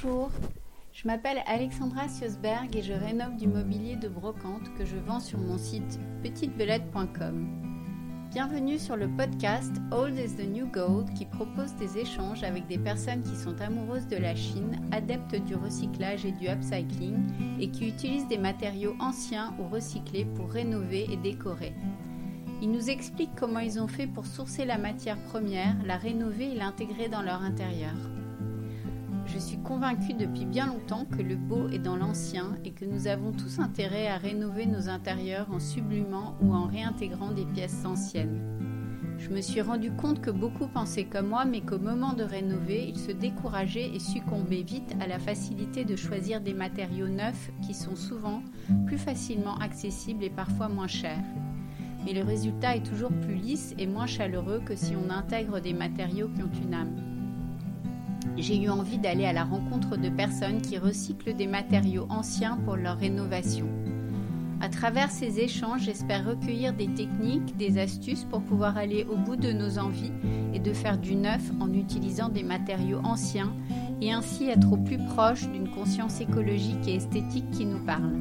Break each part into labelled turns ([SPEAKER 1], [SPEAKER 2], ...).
[SPEAKER 1] Bonjour, je m'appelle Alexandra Siosberg et je rénove du mobilier de brocante que je vends sur mon site petitebelette.com. Bienvenue sur le podcast Old is the New Gold qui propose des échanges avec des personnes qui sont amoureuses de la Chine, adeptes du recyclage et du upcycling et qui utilisent des matériaux anciens ou recyclés pour rénover et décorer. Ils nous expliquent comment ils ont fait pour sourcer la matière première, la rénover et l'intégrer dans leur intérieur. Je suis convaincue depuis bien longtemps que le beau est dans l'ancien et que nous avons tous intérêt à rénover nos intérieurs en sublimant ou en réintégrant des pièces anciennes. Je me suis rendu compte que beaucoup pensaient comme moi, mais qu'au moment de rénover, ils se décourageaient et succombaient vite à la facilité de choisir des matériaux neufs qui sont souvent plus facilement accessibles et parfois moins chers. Mais le résultat est toujours plus lisse et moins chaleureux que si on intègre des matériaux qui ont une âme j'ai eu envie d'aller à la rencontre de personnes qui recyclent des matériaux anciens pour leur rénovation. À travers ces échanges, j'espère recueillir des techniques, des astuces pour pouvoir aller au bout de nos envies et de faire du neuf en utilisant des matériaux anciens et ainsi être au plus proche d'une conscience écologique et esthétique qui nous parle.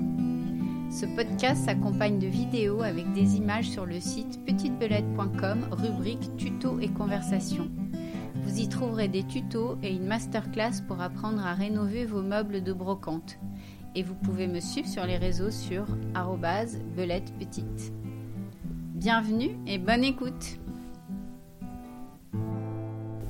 [SPEAKER 1] Ce podcast s'accompagne de vidéos avec des images sur le site petitebelette.com, rubrique tuto et conversation. Vous y trouverez des tutos et une masterclass pour apprendre à rénover vos meubles de brocante. Et vous pouvez me suivre sur les réseaux sur belette petite. Bienvenue et bonne écoute.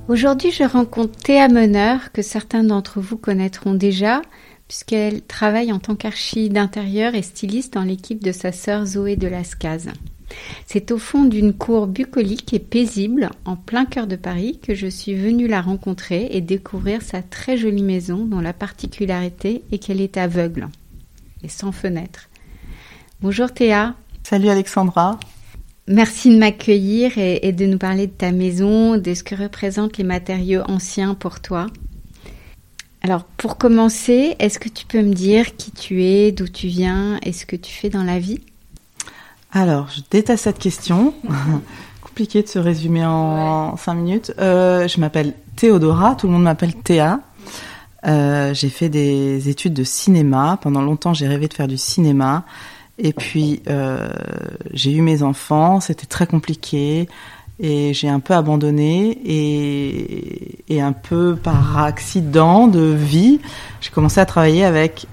[SPEAKER 1] Aujourd'hui, je rencontre Théa Meneur, que certains d'entre vous connaîtront déjà, puisqu'elle travaille en tant qu'archi d'intérieur et styliste dans l'équipe de sa sœur Zoé de Lascaz. C'est au fond d'une cour bucolique et paisible, en plein cœur de Paris, que je suis venue la rencontrer et découvrir sa très jolie maison dont la particularité est qu'elle est aveugle et sans fenêtre. Bonjour Théa.
[SPEAKER 2] Salut Alexandra.
[SPEAKER 1] Merci de m'accueillir et, de nous parler de ta maison, de ce que représentent les matériaux anciens pour toi. Alors, pour commencer, est-ce que tu peux me dire qui tu es, d'où tu viens et ce que tu fais dans la vie?
[SPEAKER 2] Alors, je déteste cette question. Compliqué de se résumer en cinq minutes. Euh, je m'appelle Théodora, tout le monde m'appelle Théa. Euh, j'ai fait des études de cinéma. Pendant longtemps, j'ai rêvé de faire du cinéma. Et puis, euh, j'ai eu mes enfants. C'était très compliqué. Et j'ai un peu abandonné. Et, et un peu par accident de vie, j'ai commencé à travailler avec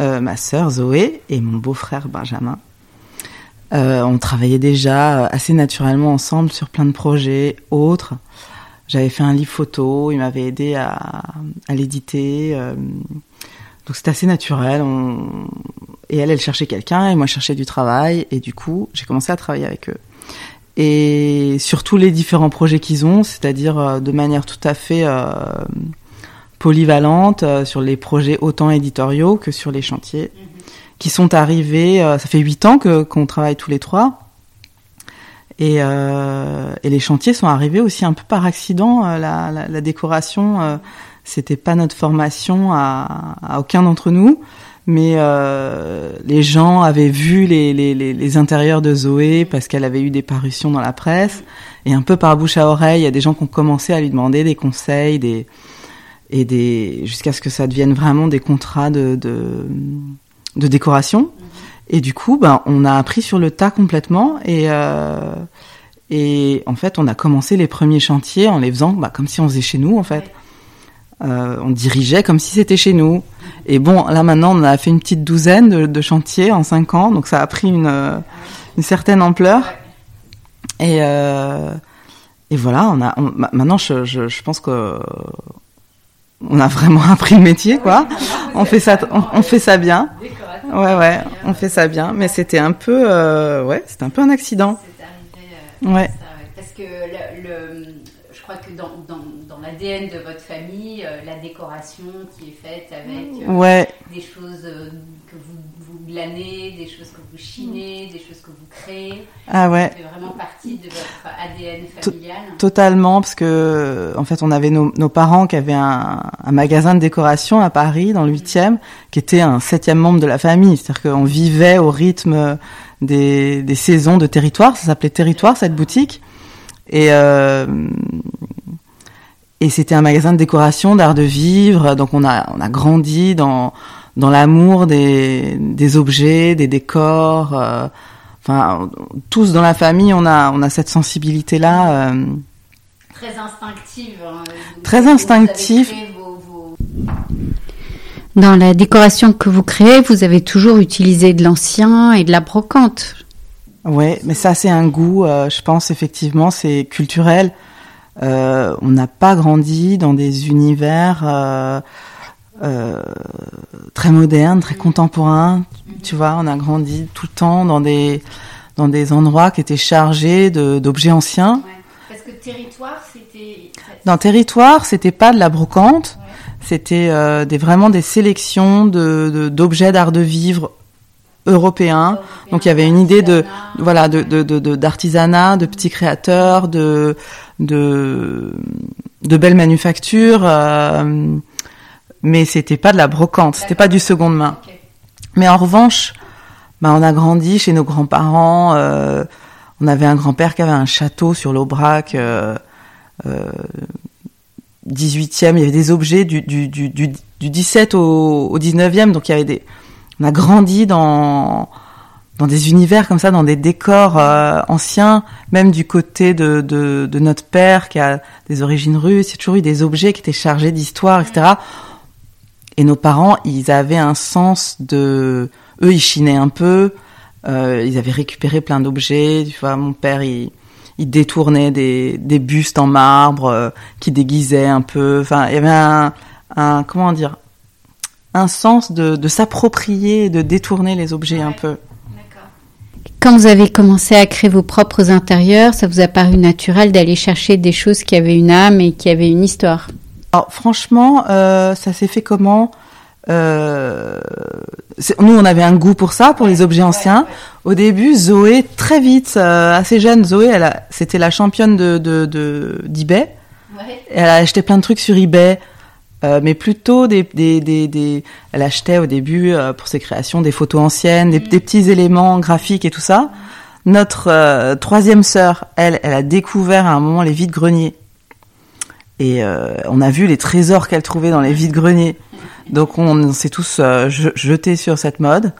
[SPEAKER 2] ma sœur Zoé et mon beau-frère Benjamin. Euh, on travaillait déjà assez naturellement ensemble sur plein de projets autres. J'avais fait un livre photo, il m'avait aidé à, l'éditer. Euh, donc c'était assez naturel. Et elle, elle cherchait quelqu'un, et moi je cherchais du travail. Et du coup, j'ai commencé à travailler avec eux. Et sur tous les différents projets qu'ils ont, c'est-à-dire euh, de manière tout à fait polyvalente, sur les projets autant éditoriaux que sur les chantiers qui sont arrivés. Euh, ça fait huit ans que qu'on travaille tous les trois. Et, euh, les chantiers sont arrivés aussi un peu par accident. Euh, la, décoration, c'était pas notre formation à, aucun d'entre nous, mais les gens avaient vu les, intérieurs de Zoé parce qu'elle avait eu des parutions dans la presse, et un peu par bouche à oreille, il y a des gens qui ont commencé à lui demander des conseils, des et des jusqu'à ce que ça devienne vraiment des contrats de de décoration. Et du coup, ben, on a appris sur le tas complètement. Et, euh, et en fait, on a commencé les premiers chantiers en les faisant bah, comme si on faisait chez nous, en fait. Euh, on dirigeait comme si c'était chez nous. Et bon, là maintenant, on a fait une petite douzaine de, chantiers en cinq ans, donc ça a pris une, euh, certaine ampleur. Et, et voilà, on a, maintenant, je, je, je pense que on a vraiment appris le métier, quoi. On fait ça, on, fait ça bien. Ouais, ouais, on fait ça bien. Mais c'était un peu, euh, ouais, c'était un peu un accident.
[SPEAKER 1] Euh, ouais. Parce que le, je crois que dans, dans, dans l'ADN de votre famille, euh, la décoration qui est faite avec
[SPEAKER 2] ouais.
[SPEAKER 1] des choses que vous glanez, des choses que vous chinez, des choses que vous créez.
[SPEAKER 2] Ah ouais.
[SPEAKER 1] C'est vraiment partie de votre ADN familial.
[SPEAKER 2] Totalement, parce que en fait, on avait nos, nos parents qui avaient un, un, magasin de décoration à Paris, dans le 8e, qui était un septième membre de la famille. C'est-à-dire qu'on vivait au rythme des, des saisons de territoire. Ça s'appelait Territoire, cette boutique. Et, euh, et c'était un magasin de décoration, d'art de vivre. Donc on a on a grandi dans dans l'amour des des objets, des décors. euh, Enfin, tous dans la famille, on a on a cette sensibilité là.
[SPEAKER 1] Très instinctive. hein. Vous-
[SPEAKER 2] Très instinctive.
[SPEAKER 1] créé vos- vos- Dans la décoration que vous créez, vous avez toujours utilisé de l'ancien et de la brocante.
[SPEAKER 2] Ouais, mais ça c'est un goût, euh, je pense effectivement, c'est culturel. Euh, on n'a pas grandi dans des univers euh, très modernes, très contemporains. Tu vois, on a grandi tout le temps dans des dans des endroits qui étaient chargés de d'objets anciens.
[SPEAKER 1] Parce que territoire, c'était.
[SPEAKER 2] Dans territoire, c'était pas de la brocante, c'était euh, des vraiment des sélections de de- d'objets d'art de vivre européens. Donc il y avait une idée de voilà de de de- de- d'artisanat, de, petits créateurs, de de de belles manufactures, euh, mais c'était pas de la brocante, c'était pas du seconde main. Mais en revanche, bah, on a grandi chez nos grands-parents. euh, on avait un grand-père qui avait un château sur l'Aubrac. Euh, euh, 18e, il y avait des objets du, du, du, du, du 17 au, au 19e, donc il y avait des... On a grandi dans, dans des univers comme ça, dans des décors euh, anciens, même du côté de, de, de notre père qui a des origines russes, il y a toujours eu des objets qui étaient chargés d'histoire, etc. Et nos parents, ils avaient un sens de... Eux, ils chinaient un peu, euh, ils avaient récupéré plein d'objets, tu vois, mon père, il il détournait des, des bustes en marbre euh, qui déguisaient un peu. Enfin, il y avait un, un comment dire, un sens de, de s'approprier, de détourner les objets un peu.
[SPEAKER 1] Quand vous avez commencé à créer vos propres intérieurs, ça vous a paru naturel d'aller chercher des choses qui avaient une âme et qui avaient une histoire?
[SPEAKER 2] Alors franchement, euh, ça s'est fait comment euh, Nous, on avait un goût pour ça, pour les objets anciens. Au début, Zoé, très vite, euh, assez jeune, Zoé, elle a- c'était la championne de de- de- d'eBay. Elle a acheté plein de trucs sur eBay, euh, mais plutôt des, des, des, des- Elle achetait au début pour ses créations des photos anciennes, des, des petits éléments graphiques et tout ça. Notre troisième sœur, elle, elle a découvert à un moment les vides greniers. Et euh, on a vu les trésors qu'elle trouvait dans les vides greniers. Donc on, s'est tous euh, je- jetés sur cette mode.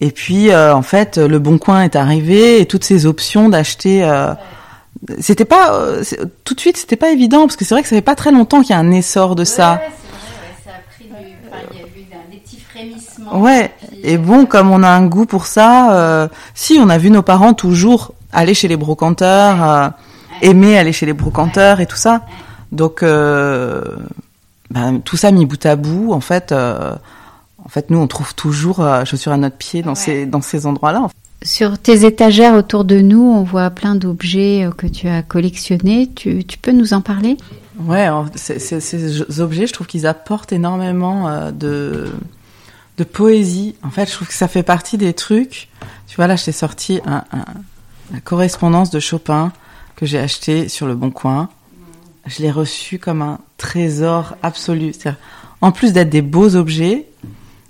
[SPEAKER 2] Et puis euh, en fait, le Bon Coin est arrivé et toutes ces options d'acheter. c'était pas tout de suite, c'était pas évident parce que c'est vrai que ça fait pas très longtemps qu'il y a un essor de ça.
[SPEAKER 1] ça a pris du. Enfin, il y a eu des petits frémissements.
[SPEAKER 2] Ouais. Et bon, comme on a un goût pour ça, si on a vu nos parents toujours aller chez les brocanteurs, aimer aller chez les brocanteurs et tout ça. Donc euh, ben, tout ça mis bout à bout, en fait, euh, en fait, nous on trouve toujours euh, chaussures à notre pied dans ces dans ces endroits-là. en fait.
[SPEAKER 1] Sur tes étagères autour de nous, on voit plein d'objets que tu as collectionnés. Tu, tu peux nous en parler?
[SPEAKER 2] Ouais, ces objets, je trouve qu'ils apportent énormément de de poésie. En fait, je trouve que ça fait partie des trucs. Tu vois, là, je t'ai sorti un, un- la correspondance de Chopin que j'ai acheté sur le Bon Coin. Je l'ai reçu comme un trésor absolu. En plus d'être des beaux objets,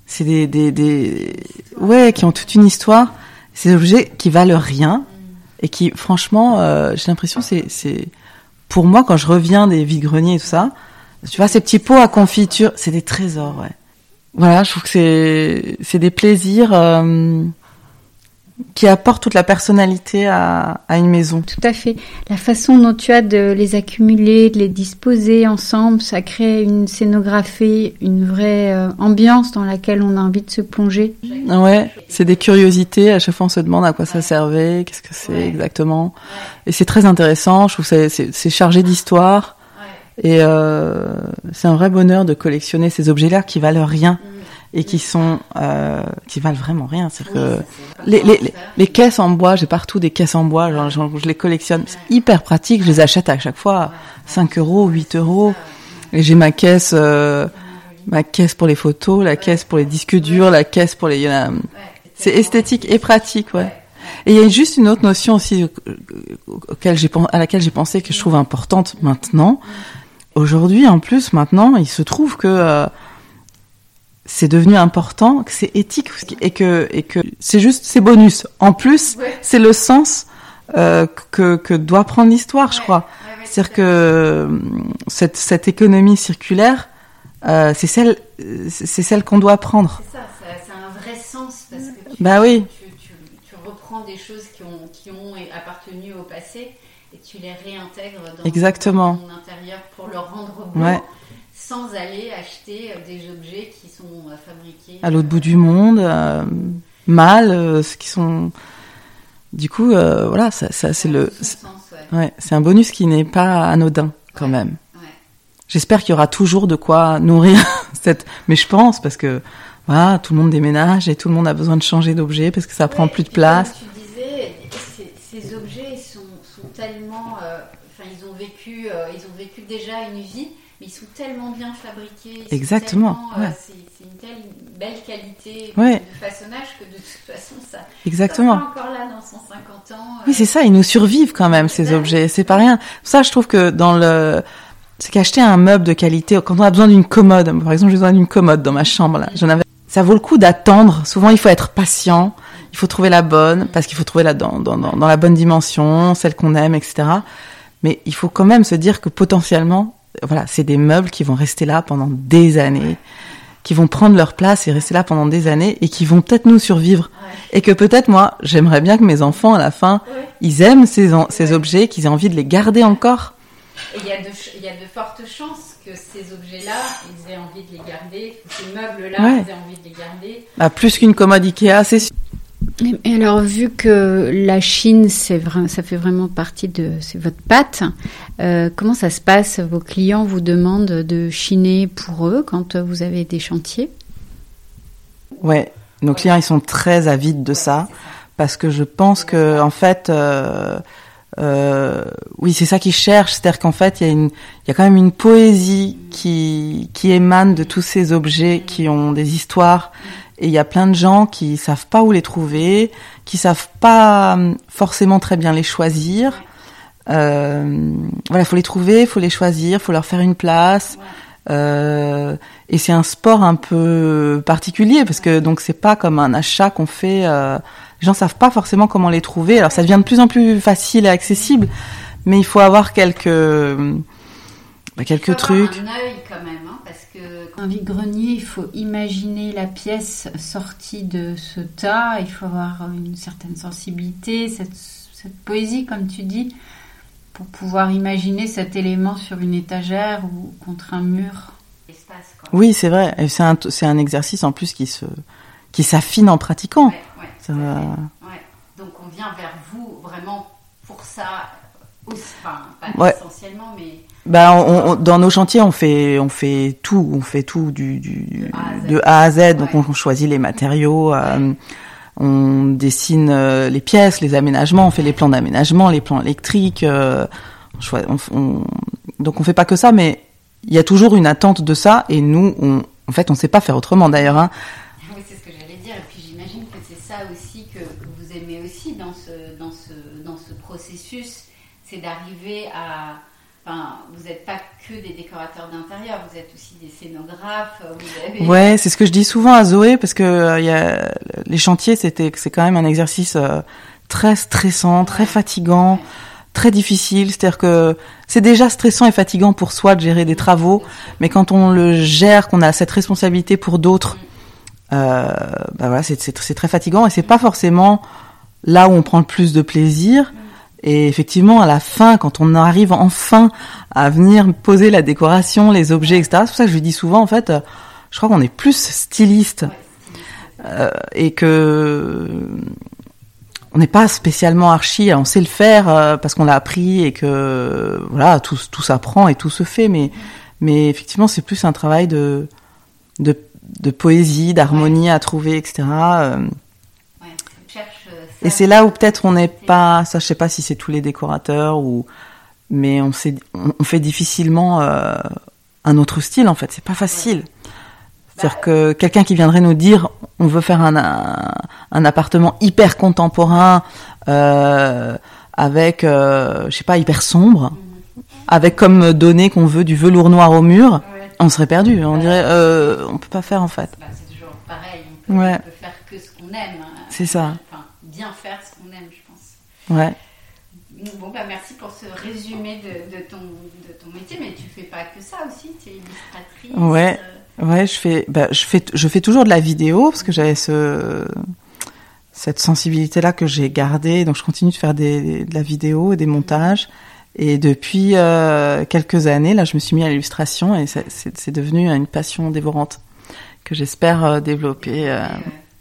[SPEAKER 2] c'est des, des, des, ouais, qui ont toute une histoire. Des objets qui valent rien et qui, franchement, euh, j'ai l'impression, c'est, c'est, pour moi, quand je reviens des vides-greniers et tout ça, tu vois, ces petits pots à confiture, c'est des trésors, ouais. Voilà, je trouve que c'est, c'est des plaisirs euh, qui apportent toute la personnalité à, à une maison.
[SPEAKER 1] Tout à fait. La façon dont tu as de les accumuler, de les disposer ensemble, ça crée une scénographie, une vraie euh, ambiance dans laquelle on a envie de se plonger.
[SPEAKER 2] Ouais, c'est des curiosités. À chaque fois, on se demande à quoi ça servait, qu'est-ce que c'est exactement. Et c'est très intéressant. Je trouve que c'est- chargé d'histoire. Et euh, c'est un vrai bonheur de collectionner ces objets-là qui valent rien et qui sont euh, qui valent vraiment rien. C'est que les, les, les, caisses en bois, j'ai partout des caisses en bois. Genre, genre, je les collectionne. C'est hyper pratique. Je les achète à chaque fois 5 euros, 8 euros. Et j'ai ma caisse. euh, ma caisse pour les photos, la caisse pour les disques durs, la caisse pour les. C'est esthétique et pratique, ouais. Et il y a juste une autre notion aussi euh, auquel j'ai à laquelle j'ai pensé que je trouve importante maintenant. Aujourd'hui, en plus, maintenant, il se trouve que euh, c'est devenu important, que c'est éthique et que et que c'est juste c'est bonus. En plus, c'est le sens euh, que que doit prendre l'histoire, je crois. C'est-à-dire que euh, cette, cette économie circulaire, euh, c'est celle, c'est celle qu'on doit prendre.
[SPEAKER 1] C'est ça, ça, ça a un vrai sens parce que tu,
[SPEAKER 2] Bah oui.
[SPEAKER 1] tu, tu, tu reprends des choses qui ont, qui ont appartenu au passé et tu les réintègres dans,
[SPEAKER 2] Exactement.
[SPEAKER 1] ton intérieur pour le rendre beau. Sans aller acheter euh, des objets qui sont euh, fabriqués
[SPEAKER 2] À l'autre bout du monde, euh, mal, euh, ce qui sont. Du coup, euh, voilà, ça, ça c'est le,
[SPEAKER 1] sens, ouais.
[SPEAKER 2] ouais, c'est un bonus qui n'est pas anodin quand même.
[SPEAKER 1] Ouais.
[SPEAKER 2] J'espère qu'il y aura toujours de quoi nourrir cette. Mais je pense parce que voilà, tout le monde déménage et tout le monde a besoin de changer d'objet parce que ça prend plus de place.
[SPEAKER 1] Comme tu disais, ces, ces objets sont, sont tellement, euh, enfin ils ont vécu, euh, ils ont vécu déjà une vie, mais ils sont tellement bien fabriqués.
[SPEAKER 2] Exactement,
[SPEAKER 1] euh, c'est une telle belle qualité
[SPEAKER 2] Ouais.
[SPEAKER 1] de façonnage que de toute façon ça.
[SPEAKER 2] Exactement.
[SPEAKER 1] Ça encore là dans 150 ans.
[SPEAKER 2] Oui, c'est ça, ils nous survivent quand même, ces
[SPEAKER 1] Ouais.
[SPEAKER 2] objets. C'est pas rien. Ça, je trouve que dans le. C'est qu'acheter un meuble de qualité, quand on a besoin d'une commode, par exemple, j'ai besoin d'une commode dans ma chambre, là. J'en avais. Ça vaut le coup d'attendre. Souvent, il faut être patient. Il faut trouver la bonne, parce qu'il faut trouver la dans, dans, dans la bonne dimension, celle qu'on aime, etc. Mais il faut quand même se dire que potentiellement, voilà, c'est des meubles qui vont rester là pendant des années, qui vont prendre leur place et rester là pendant des années, et qui vont peut-être nous survivre. Et que peut-être moi, j'aimerais bien que mes enfants, à la fin, ils aiment ces, ces objets, qu'ils aient envie de les garder encore.
[SPEAKER 1] Et il y, a de il y a de fortes chances que ces objets-là, ils aient envie de les garder, ces meubles-là,
[SPEAKER 2] Ouais.
[SPEAKER 1] ils aient envie de les garder.
[SPEAKER 2] Bah, plus qu'une commode Ikea, c'est sûr.
[SPEAKER 1] Et alors, vu que la Chine, ça fait vraiment partie de, c'est votre patte. euh, comment ça se passe? Vos clients vous demandent de chiner pour eux quand vous avez des chantiers?
[SPEAKER 2] Ouais, nos clients, ils sont très avides de ça, parce que je pense que, en fait, euh, euh, oui, c'est ça qu'ils cherchent, c'est-à-dire qu'en fait, il y a quand même une poésie qui émane de tous ces objets qui ont des histoires, et il y a plein de gens qui savent pas où les trouver, qui savent pas hum, forcément très bien les choisir. Euh, voilà, faut les trouver, faut les choisir, faut leur faire une place. Euh, et c'est un sport un peu particulier parce que donc c'est pas comme un achat qu'on fait. Euh, les gens savent pas forcément comment les trouver. Alors ça devient de plus en plus facile et accessible, mais il faut avoir quelques bah, quelques
[SPEAKER 1] Il faut avoir
[SPEAKER 2] trucs.
[SPEAKER 1] un œil quand même, un vide-grenier, il faut imaginer la pièce sortie de ce tas. Il faut avoir une certaine sensibilité, cette, cette poésie, comme tu dis, pour pouvoir imaginer cet élément sur une étagère ou contre un mur.
[SPEAKER 2] Oui, c'est vrai. C'est un c'est un exercice en plus qui se qui s'affine en pratiquant.
[SPEAKER 1] Ouais, ouais,
[SPEAKER 2] Ça
[SPEAKER 1] tout à
[SPEAKER 2] va-
[SPEAKER 1] fait. Ouais. Donc on vient vers vous vraiment pour ça, enfin pas
[SPEAKER 2] Ouais.
[SPEAKER 1] essentiellement, mais
[SPEAKER 2] Bah, on, on- dans nos chantiers, on fait, on fait tout, on fait tout du, du
[SPEAKER 1] De A à Z.
[SPEAKER 2] Donc,
[SPEAKER 1] Ouais.
[SPEAKER 2] on choisit les matériaux, euh, on dessine euh, les pièces, les aménagements, on fait les plans d'aménagement, les plans électriques. euh, on donc, on fait pas que ça, mais il y a toujours une attente de ça. Et nous, on, en fait, on sait pas faire autrement d'ailleurs. Hein.
[SPEAKER 1] Oui, c'est ce que j'allais dire. Et puis j'imagine que c'est ça aussi que, que vous aimez aussi dans ce, dans ce, dans ce processus, c'est d'arriver à... Enfin, vous n'êtes pas que des décorateurs d'intérieur, vous êtes aussi des scénographes. Vous avez...
[SPEAKER 2] Ouais, c'est ce que je dis souvent à Zoé parce que euh, y a, les chantiers, c'était, c'est quand même un exercice euh, très stressant, très
[SPEAKER 1] Ouais.
[SPEAKER 2] fatigant, très difficile. C'est-à-dire que c'est déjà stressant et fatigant pour soi de gérer des travaux, mais quand on le gère, qu'on a cette responsabilité pour d'autres, euh, bah voilà, c'est très fatigant et c'est pas forcément là où on prend le plus de plaisir. Et effectivement, à la fin, quand on arrive enfin à venir poser la décoration, les objets, etc., c'est pour ça que je lui dis souvent, en fait, euh, je crois qu'on est plus styliste euh, et que on n'est pas spécialement archi, on sait le faire euh, parce qu'on l'a appris et que voilà, tout, tout s'apprend et tout se fait, mais mais effectivement, c'est plus un travail de de, de poésie, d'harmonie à trouver, etc. euh,
[SPEAKER 1] cherche, euh, ça.
[SPEAKER 2] et c'est là où peut-être on n'est pas, ça je sais pas si c'est tous les décorateurs ou, mais on, sait, on, on fait difficilement euh, un autre style en fait. C'est pas facile. C'est-à-dire que quelqu'un qui viendrait nous dire, on veut faire un, un, un appartement hyper contemporain euh, avec, euh, je sais pas, hyper sombre, avec comme données qu'on veut du velours noir au mur,
[SPEAKER 1] Ouais.
[SPEAKER 2] on serait perdu. On dirait, on peut pas faire en fait.
[SPEAKER 1] Bah, c'est toujours pareil, on peut,
[SPEAKER 2] Ouais.
[SPEAKER 1] on peut faire que ce qu'on aime. hein.
[SPEAKER 2] C'est ça.
[SPEAKER 1] Enfin, bien faire ce qu'on aime, je pense.
[SPEAKER 2] Ouais.
[SPEAKER 1] Bon, bah, merci pour ce résumé de, de, ton, de ton métier, mais tu fais pas que ça aussi, tu es illustratrice.
[SPEAKER 2] Ouais, euh. ouais, je fais, bah, je fais, je fais toujours de la vidéo parce que j'avais ce, cette sensibilité-là que j'ai gardée, donc je continue de faire des, de la vidéo et des montages. Et depuis euh, quelques années, là, je me suis mis à l'illustration et c'est devenu une passion dévorante que j'espère euh, développer.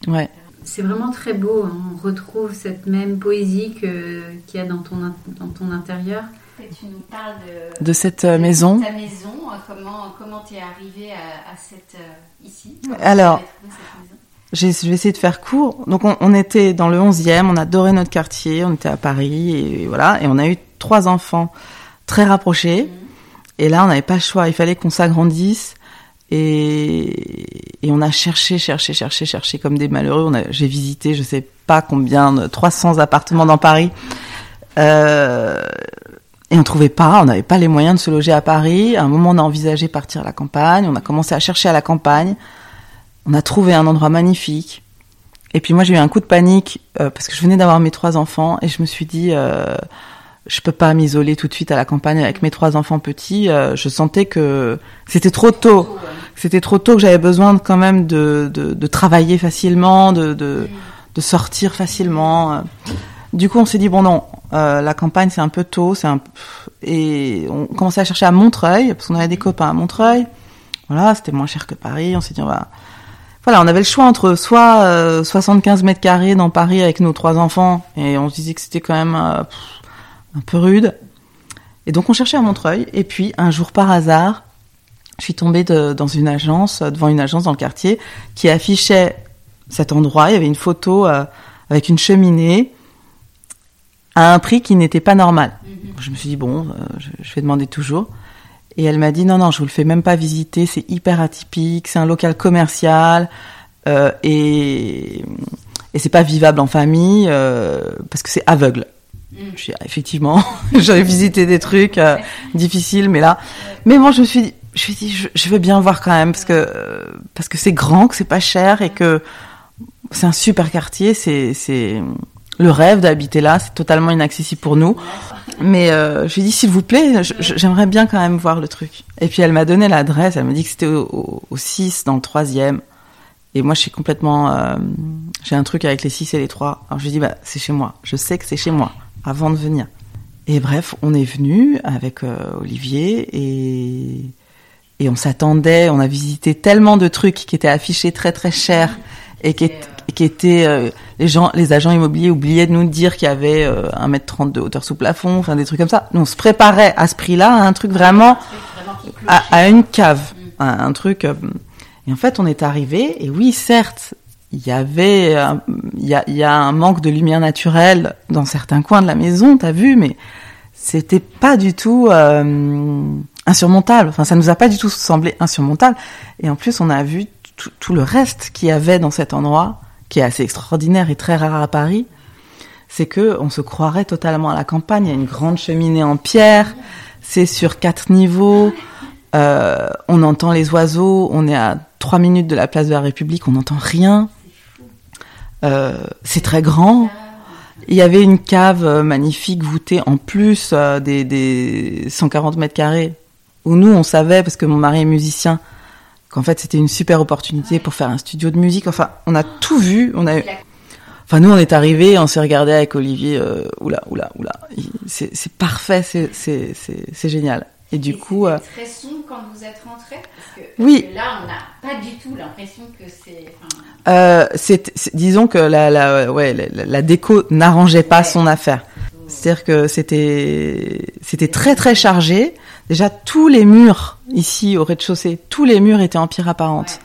[SPEAKER 2] Ouais.
[SPEAKER 1] C'est vraiment très beau. Hein. On retrouve cette même poésie qu'il y a dans ton, dans ton intérieur. Et tu nous parles de,
[SPEAKER 2] de cette euh, maison.
[SPEAKER 1] ta maison. Comment comment es arrivé à, à cette ici?
[SPEAKER 2] Alors, je vais essayer de faire court. Donc, on, on, était dans le 11e, on adorait notre quartier, on était à Paris, et voilà. Et on a eu trois enfants très rapprochés. Mhm. Et là, on n'avait pas le choix. Il fallait qu'on s'agrandisse. Et, on a cherché, cherché, cherché, cherché comme des malheureux. J'ai visité, je sais pas combien, 300 appartements dans Paris. Euh, et on trouvait pas, on n'avait pas les moyens de se loger à Paris. À un moment, on a envisagé partir à la campagne. On a commencé à chercher à la campagne. On a trouvé un endroit magnifique. Et puis moi, j'ai eu un coup de panique euh, parce que je venais d'avoir mes trois enfants et je me suis dit, euh, je peux pas m'isoler tout de suite à la campagne avec mes trois enfants petits. Euh, je sentais que c'était trop tôt. C'était trop tôt que j'avais besoin quand même de, de, de, travailler facilement, de, de, de, sortir facilement. Du coup, on s'est dit bon non, euh, la campagne c'est un peu tôt, c'est un et on commençait à chercher à Montreuil parce qu'on avait des copains à Montreuil. Voilà, c'était moins cher que Paris. On s'est dit on va voilà, on avait le choix entre soit euh, 75 mètres carrés dans Paris avec nos trois enfants et on se disait que c'était quand même euh, un peu rude. Et donc on cherchait à Montreuil. Et puis un jour par hasard, je suis tombée dans une agence, devant une agence dans le quartier, qui affichait cet endroit. Il y avait une photo euh, avec une cheminée à un prix qui n'était pas normal. Mhm. Je me suis dit bon, euh, je, vais demander toujours. Et elle m'a dit non non, je vous le fais même pas visiter, c'est hyper atypique, c'est un local commercial euh, et et c'est pas vivable en famille parce que c'est aveugle. Je effectivement, j'avais visité des trucs euh, difficiles, mais là, mais moi je me suis dit, je suis dit, je, veux bien voir quand même parce que parce que c'est grand, que c'est pas cher et que c'est un super quartier, c'est c'est le rêve d'habiter là, c'est totalement inaccessible pour nous. Mais euh, je lui ai dit s'il vous plaît, j'aimerais bien quand même voir le truc. Et puis elle m'a donné l'adresse, elle m'a dit que c'était au, 6 dans le troisième. Et moi je suis complètement, euh, j'ai un truc avec les 6 et les 3. Alors je lui ai dit bah c'est chez moi, je sais que c'est chez moi avant de venir. Et bref, on est venu avec euh, Olivier et, et on s'attendait, on a visité tellement de trucs qui étaient affichés très très chers et qui, qui étaient euh, les gens, les agents immobiliers oubliaient de nous dire qu'il y avait 1m30 de hauteur sous plafond, enfin des trucs comme ça. Nous on se préparait à ce prix-là à un truc vraiment à, une cave, un, truc. Euh, et en fait, on est arrivé et oui, certes, il y avait il y a, y a, un manque de lumière naturelle dans certains coins de la maison, t'as vu, mais c'était pas du tout euh, insurmontable. Enfin, ça nous a pas du tout semblé insurmontable. Et en plus, on a vu tout, le reste qu'il y avait dans cet endroit, qui est assez extraordinaire et très rare à Paris. C'est que on se croirait totalement à la campagne. Il y a une grande cheminée en pierre. C'est sur quatre niveaux. Euh, on entend les oiseaux. On est à trois minutes de la place de la République. On n'entend rien. Euh, c'est très grand. Il y avait une cave euh, magnifique voûtée en plus euh, des, des 140 mètres carrés où nous on savait parce que mon mari est musicien qu'en fait c'était une super opportunité pour faire un studio de musique. Enfin, on a tout vu. Enfin, nous, on est arrivés, on s'est regardé avec Olivier. Oula, oula, oula. C'est parfait, c'est génial. Et du coup.
[SPEAKER 1] Euh, très sombre quand vous êtes rentré parce que,
[SPEAKER 2] Oui.
[SPEAKER 1] là, on n'a pas du tout l'impression que c'est.
[SPEAKER 2] Euh, disons que la, la, ouais, la, déco n'arrangeait pas son affaire. C'est-à-dire que c'était c'était très très chargé. Déjà tous les murs ici au rez-de-chaussée, tous les murs étaient en pierre apparente.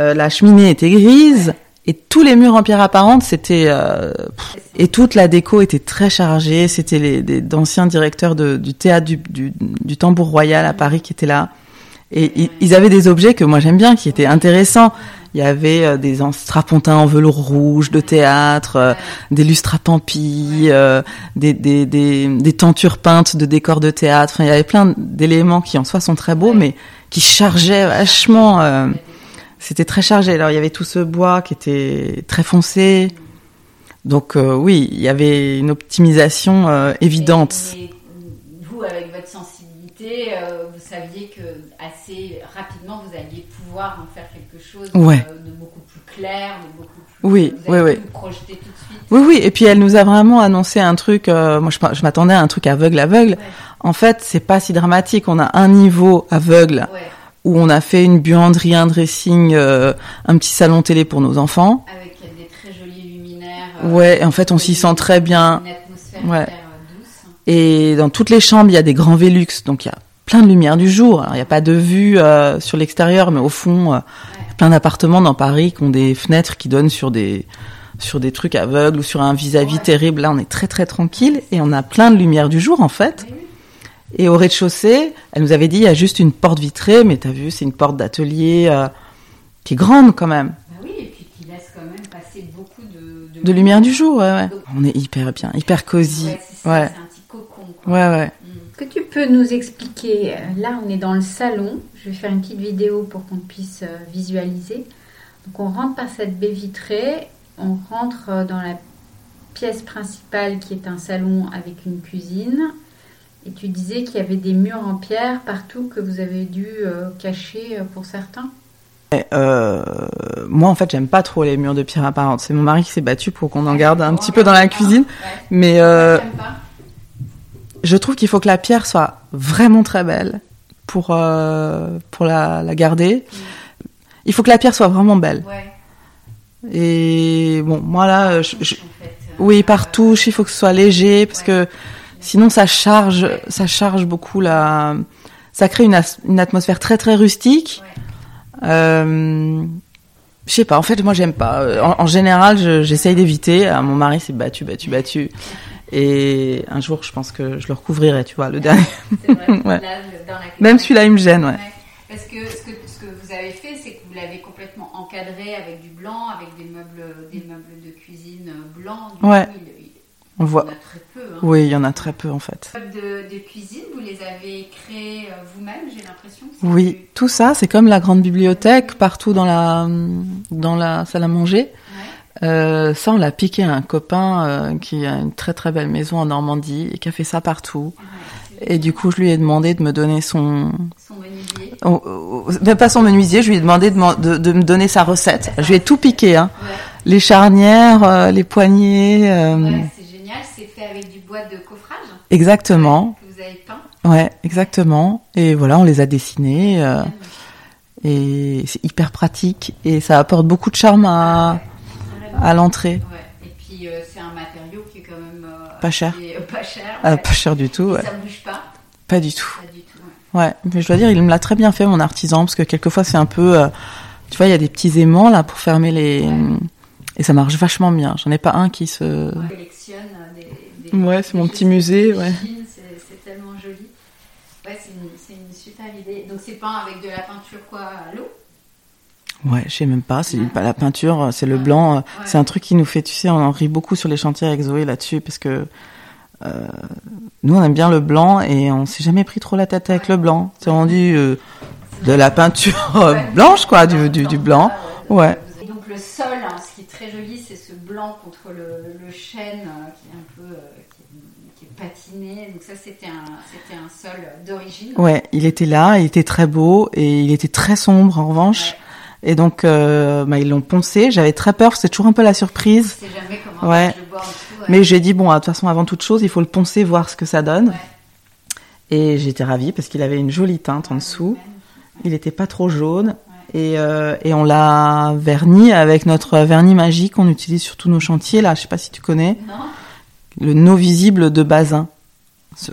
[SPEAKER 2] Euh, la cheminée était grise et tous les murs en pierre apparente, c'était euh, et toute la déco était très chargée. C'était les d'anciens directeurs de, du théâtre du, du, du, Tambour Royal à Paris qui étaient là. Et ils avaient des objets que moi j'aime bien, qui étaient intéressants. Il y avait euh, des strapontins en velours rouge de théâtre, euh, des lustres à pampi, euh, des, des, des, des, tentures peintes de décors de théâtre. Enfin, il y avait plein d'éléments qui en soi sont très beaux, mais qui chargeaient vachement. C'était très chargé. Alors il y avait tout ce bois qui était très foncé. Donc euh, oui, il y avait une optimisation euh, évidente.
[SPEAKER 1] Mais vous, avec votre sensibilité, euh, vous saviez que assez rapidement vous alliez pouvoir en faire quelque chose
[SPEAKER 2] Ouais.
[SPEAKER 1] de beaucoup plus clair, de beaucoup plus.
[SPEAKER 2] Oui,
[SPEAKER 1] vous avez
[SPEAKER 2] oui,
[SPEAKER 1] pu vous projeter tout de suite.
[SPEAKER 2] Oui, oui. Et puis elle nous a vraiment annoncé un truc. moi, je, je m'attendais à un truc aveugle, aveugle.
[SPEAKER 1] Ouais.
[SPEAKER 2] En fait, c'est pas si dramatique. On a un niveau aveugle
[SPEAKER 1] Ouais.
[SPEAKER 2] Où on a fait une buanderie, un dressing, euh, un petit salon télé pour nos enfants.
[SPEAKER 1] Avec des très jolis luminaires.
[SPEAKER 2] Ouais, et en fait, on s'y sent très bien.
[SPEAKER 1] Une atmosphère
[SPEAKER 2] Ouais.
[SPEAKER 1] euh, douce.
[SPEAKER 2] Et dans toutes les chambres, il y a des grands Velux, donc il y a plein de lumière du jour. Alors, il n'y a pas de vue euh, sur l'extérieur, mais au fond, euh, il y a plein d'appartements dans Paris qui ont des fenêtres qui donnent sur des sur des trucs aveugles ou sur un vis-à-vis
[SPEAKER 1] Ouais.
[SPEAKER 2] terrible. Là, on est très très tranquille et on a plein de lumière du jour en fait.
[SPEAKER 1] Oui.
[SPEAKER 2] Et au rez-de-chaussée, elle nous avait dit il y a juste une porte vitrée, mais t'as vu, c'est une porte d'atelier euh, qui est grande quand même,
[SPEAKER 1] Bah oui, et puis qui laisse quand même passer beaucoup de,
[SPEAKER 2] de lumière du jour. Ouais, ouais. On est hyper bien, hyper cosy.
[SPEAKER 1] Ouais, c'est
[SPEAKER 2] Ouais,
[SPEAKER 1] un petit cocon. quoi.
[SPEAKER 2] ouais, ouais.
[SPEAKER 1] Est-ce que tu peux nous expliquer, euh, là on est dans le salon, je vais faire une petite vidéo pour qu'on puisse euh, visualiser. Donc on rentre par cette baie vitrée, on rentre dans la pièce principale qui est un salon avec une cuisine. Et tu disais qu'il y avait des murs en pierre partout que vous avez dû euh, cacher euh, pour certains.
[SPEAKER 2] Et, euh, moi, en fait, j'aime pas trop les murs de pierre apparente. C'est mon mari qui s'est battu pour qu'on en garde un petit peu dans la cuisine. Mais euh, je trouve qu'il faut que la pierre soit vraiment très belle pour pour la, la garder. Il faut que la pierre soit vraiment belle. Et bon, moi là, je, je- oui, par touche, il faut que ce soit léger parce que sinon ça charge, ça charge beaucoup la, ça crée une, as- une atmosphère très très rustique. Euh, je sais pas. En fait, moi j'aime pas. Euh, En, en général, je- j'essaye d'éviter. Ah, Mon mari s'est battu, battu, battu. Et un jour, je pense que je le recouvrirai, tu vois, le dernier.
[SPEAKER 1] C'est vrai.
[SPEAKER 2] Ouais.
[SPEAKER 1] Là, le- dans la
[SPEAKER 2] Même celui-là, il me gêne, ouais.
[SPEAKER 1] Ouais. Parce que ce, que ce que vous avez fait, c'est que vous l'avez complètement encadré avec du blanc, avec des meubles, des meubles de cuisine blancs. Du
[SPEAKER 2] Ouais.
[SPEAKER 1] coup, il, il-
[SPEAKER 2] On le
[SPEAKER 1] il y
[SPEAKER 2] voit.
[SPEAKER 1] en a très peu. Hein.
[SPEAKER 2] Oui, il y en a très peu en fait.
[SPEAKER 1] De, de cuisine, vous les avez créés euh, vous-même, j'ai l'impression.
[SPEAKER 2] Oui, tout ça, c'est comme la grande bibliothèque partout dans la dans la salle à manger.
[SPEAKER 1] Ouais.
[SPEAKER 2] Euh, ça, on l'a piqué à un copain euh, qui a une très très belle maison en Normandie et qui a fait ça partout.
[SPEAKER 1] Ouais, c'est
[SPEAKER 2] Et du coup, je lui ai demandé de me donner son,
[SPEAKER 1] son menuisier.
[SPEAKER 2] oh, oh, même pas son menuisier, je lui ai demandé de, m'en- de, de me donner sa recette. Je lui ai tout piqué, hein.
[SPEAKER 1] Ouais.
[SPEAKER 2] Les charnières, euh, les poignées,
[SPEAKER 1] avec du bois de coffrage
[SPEAKER 2] exactement.
[SPEAKER 1] que vous avez peint.
[SPEAKER 2] Ouais, exactement. Et voilà, on les a dessinés. euh, et c'est hyper pratique et ça apporte beaucoup de charme à, à l'entrée.
[SPEAKER 1] Ouais. Et puis euh, c'est un matériau qui est quand même euh,
[SPEAKER 2] Pas cher.
[SPEAKER 1] pas cher.
[SPEAKER 2] Ah,
[SPEAKER 1] ouais.
[SPEAKER 2] pas cher du tout,
[SPEAKER 1] Et
[SPEAKER 2] ouais.
[SPEAKER 1] Ça ne bouge pas,
[SPEAKER 2] Pas du tout.
[SPEAKER 1] pas du tout. ouais.
[SPEAKER 2] Mais je dois dire, il me l'a très bien fait, mon artisan, parce que quelquefois c'est un peu, tu vois, il y a des petits aimants là pour fermer les, et ça marche vachement bien. J'en ai pas un qui se,
[SPEAKER 1] On collectionne des,
[SPEAKER 2] Ouais, c'est mon petit musée, ouais.
[SPEAKER 1] C'est tellement joli. Ouais, c'est une, super idée. Donc c'est peint avec de la peinture quoi à l'eau?
[SPEAKER 2] Ouais, je sais même pas, c'est
[SPEAKER 1] Ouais.
[SPEAKER 2] pas la peinture, c'est le
[SPEAKER 1] Ouais.
[SPEAKER 2] blanc. euh,
[SPEAKER 1] Ouais.
[SPEAKER 2] C'est un truc qui nous fait, tu sais, on en rit beaucoup sur les chantiers avec Zoé là-dessus, parce que euh, nous on aime bien le blanc et on s'est jamais pris trop la tête avec le blanc. C'est rendu euh, de la peinture euh,
[SPEAKER 1] Ouais.
[SPEAKER 2] blanche, quoi, du, du, du blanc. Ouais.
[SPEAKER 1] Le sol, hein, ce qui est très joli, c'est ce blanc contre le, le chêne euh, qui est un peu euh, qui, est, qui est patiné. Donc ça, c'était un, c'était un sol d'origine.
[SPEAKER 2] Ouais, il était là, il était très beau et il était très sombre en revanche.
[SPEAKER 1] Ouais.
[SPEAKER 2] Et donc, euh, bah, ils l'ont poncé. J'avais très peur, c'est toujours un peu la surprise.
[SPEAKER 1] Je sais jamais comment
[SPEAKER 2] Ouais.
[SPEAKER 1] marche le bois en dessous. ouais.
[SPEAKER 2] Mais j'ai dit, bon, de toute façon, avant toute chose, il faut le poncer, voir ce que ça donne.
[SPEAKER 1] Ouais.
[SPEAKER 2] Et j'étais ravie parce qu'il avait une jolie teinte en dessous. Il était pas trop jaune. Et, euh, et on l'a verni avec notre vernis magique qu'on utilise sur tous nos chantiers. Là, je sais pas si tu connais.
[SPEAKER 1] Non
[SPEAKER 2] Le no visible de Bazin. Ce-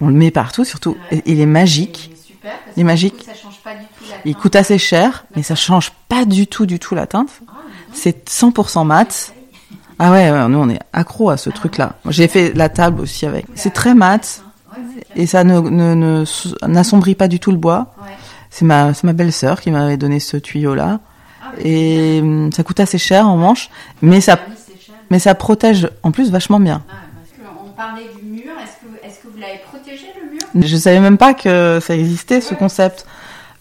[SPEAKER 2] On le met partout, surtout.
[SPEAKER 1] Ouais.
[SPEAKER 2] Et Il est magique.
[SPEAKER 1] Il est super. Parce
[SPEAKER 2] Il est
[SPEAKER 1] que
[SPEAKER 2] magique.
[SPEAKER 1] coup, ça change pas du tout la
[SPEAKER 2] Il
[SPEAKER 1] teinte.
[SPEAKER 2] coûte assez cher, mais ça change pas du tout, du tout la teinte.
[SPEAKER 1] Ah.
[SPEAKER 2] C'est 100% mat. Ah ouais, ouais, nous on est accro à ce truc-là. Moi, J'ai fait la table aussi avec. C'est très mat
[SPEAKER 1] Ouais,
[SPEAKER 2] et ça ne ne- ne s- n'assombrit pas du tout le bois.
[SPEAKER 1] Ouais.
[SPEAKER 2] C'est ma belle-sœur qui m'avait donné ce tuyau-là
[SPEAKER 1] Ah,
[SPEAKER 2] et hum, ça coûte assez cher en revanche, mais ça
[SPEAKER 1] oui, c'est cher.
[SPEAKER 2] mais ça protège en plus vachement bien.
[SPEAKER 1] Ah, parce qu'on parlait du mur. Est-ce que, vous l'avez protégé le mur?
[SPEAKER 2] Je savais même pas que ça existait ce concept.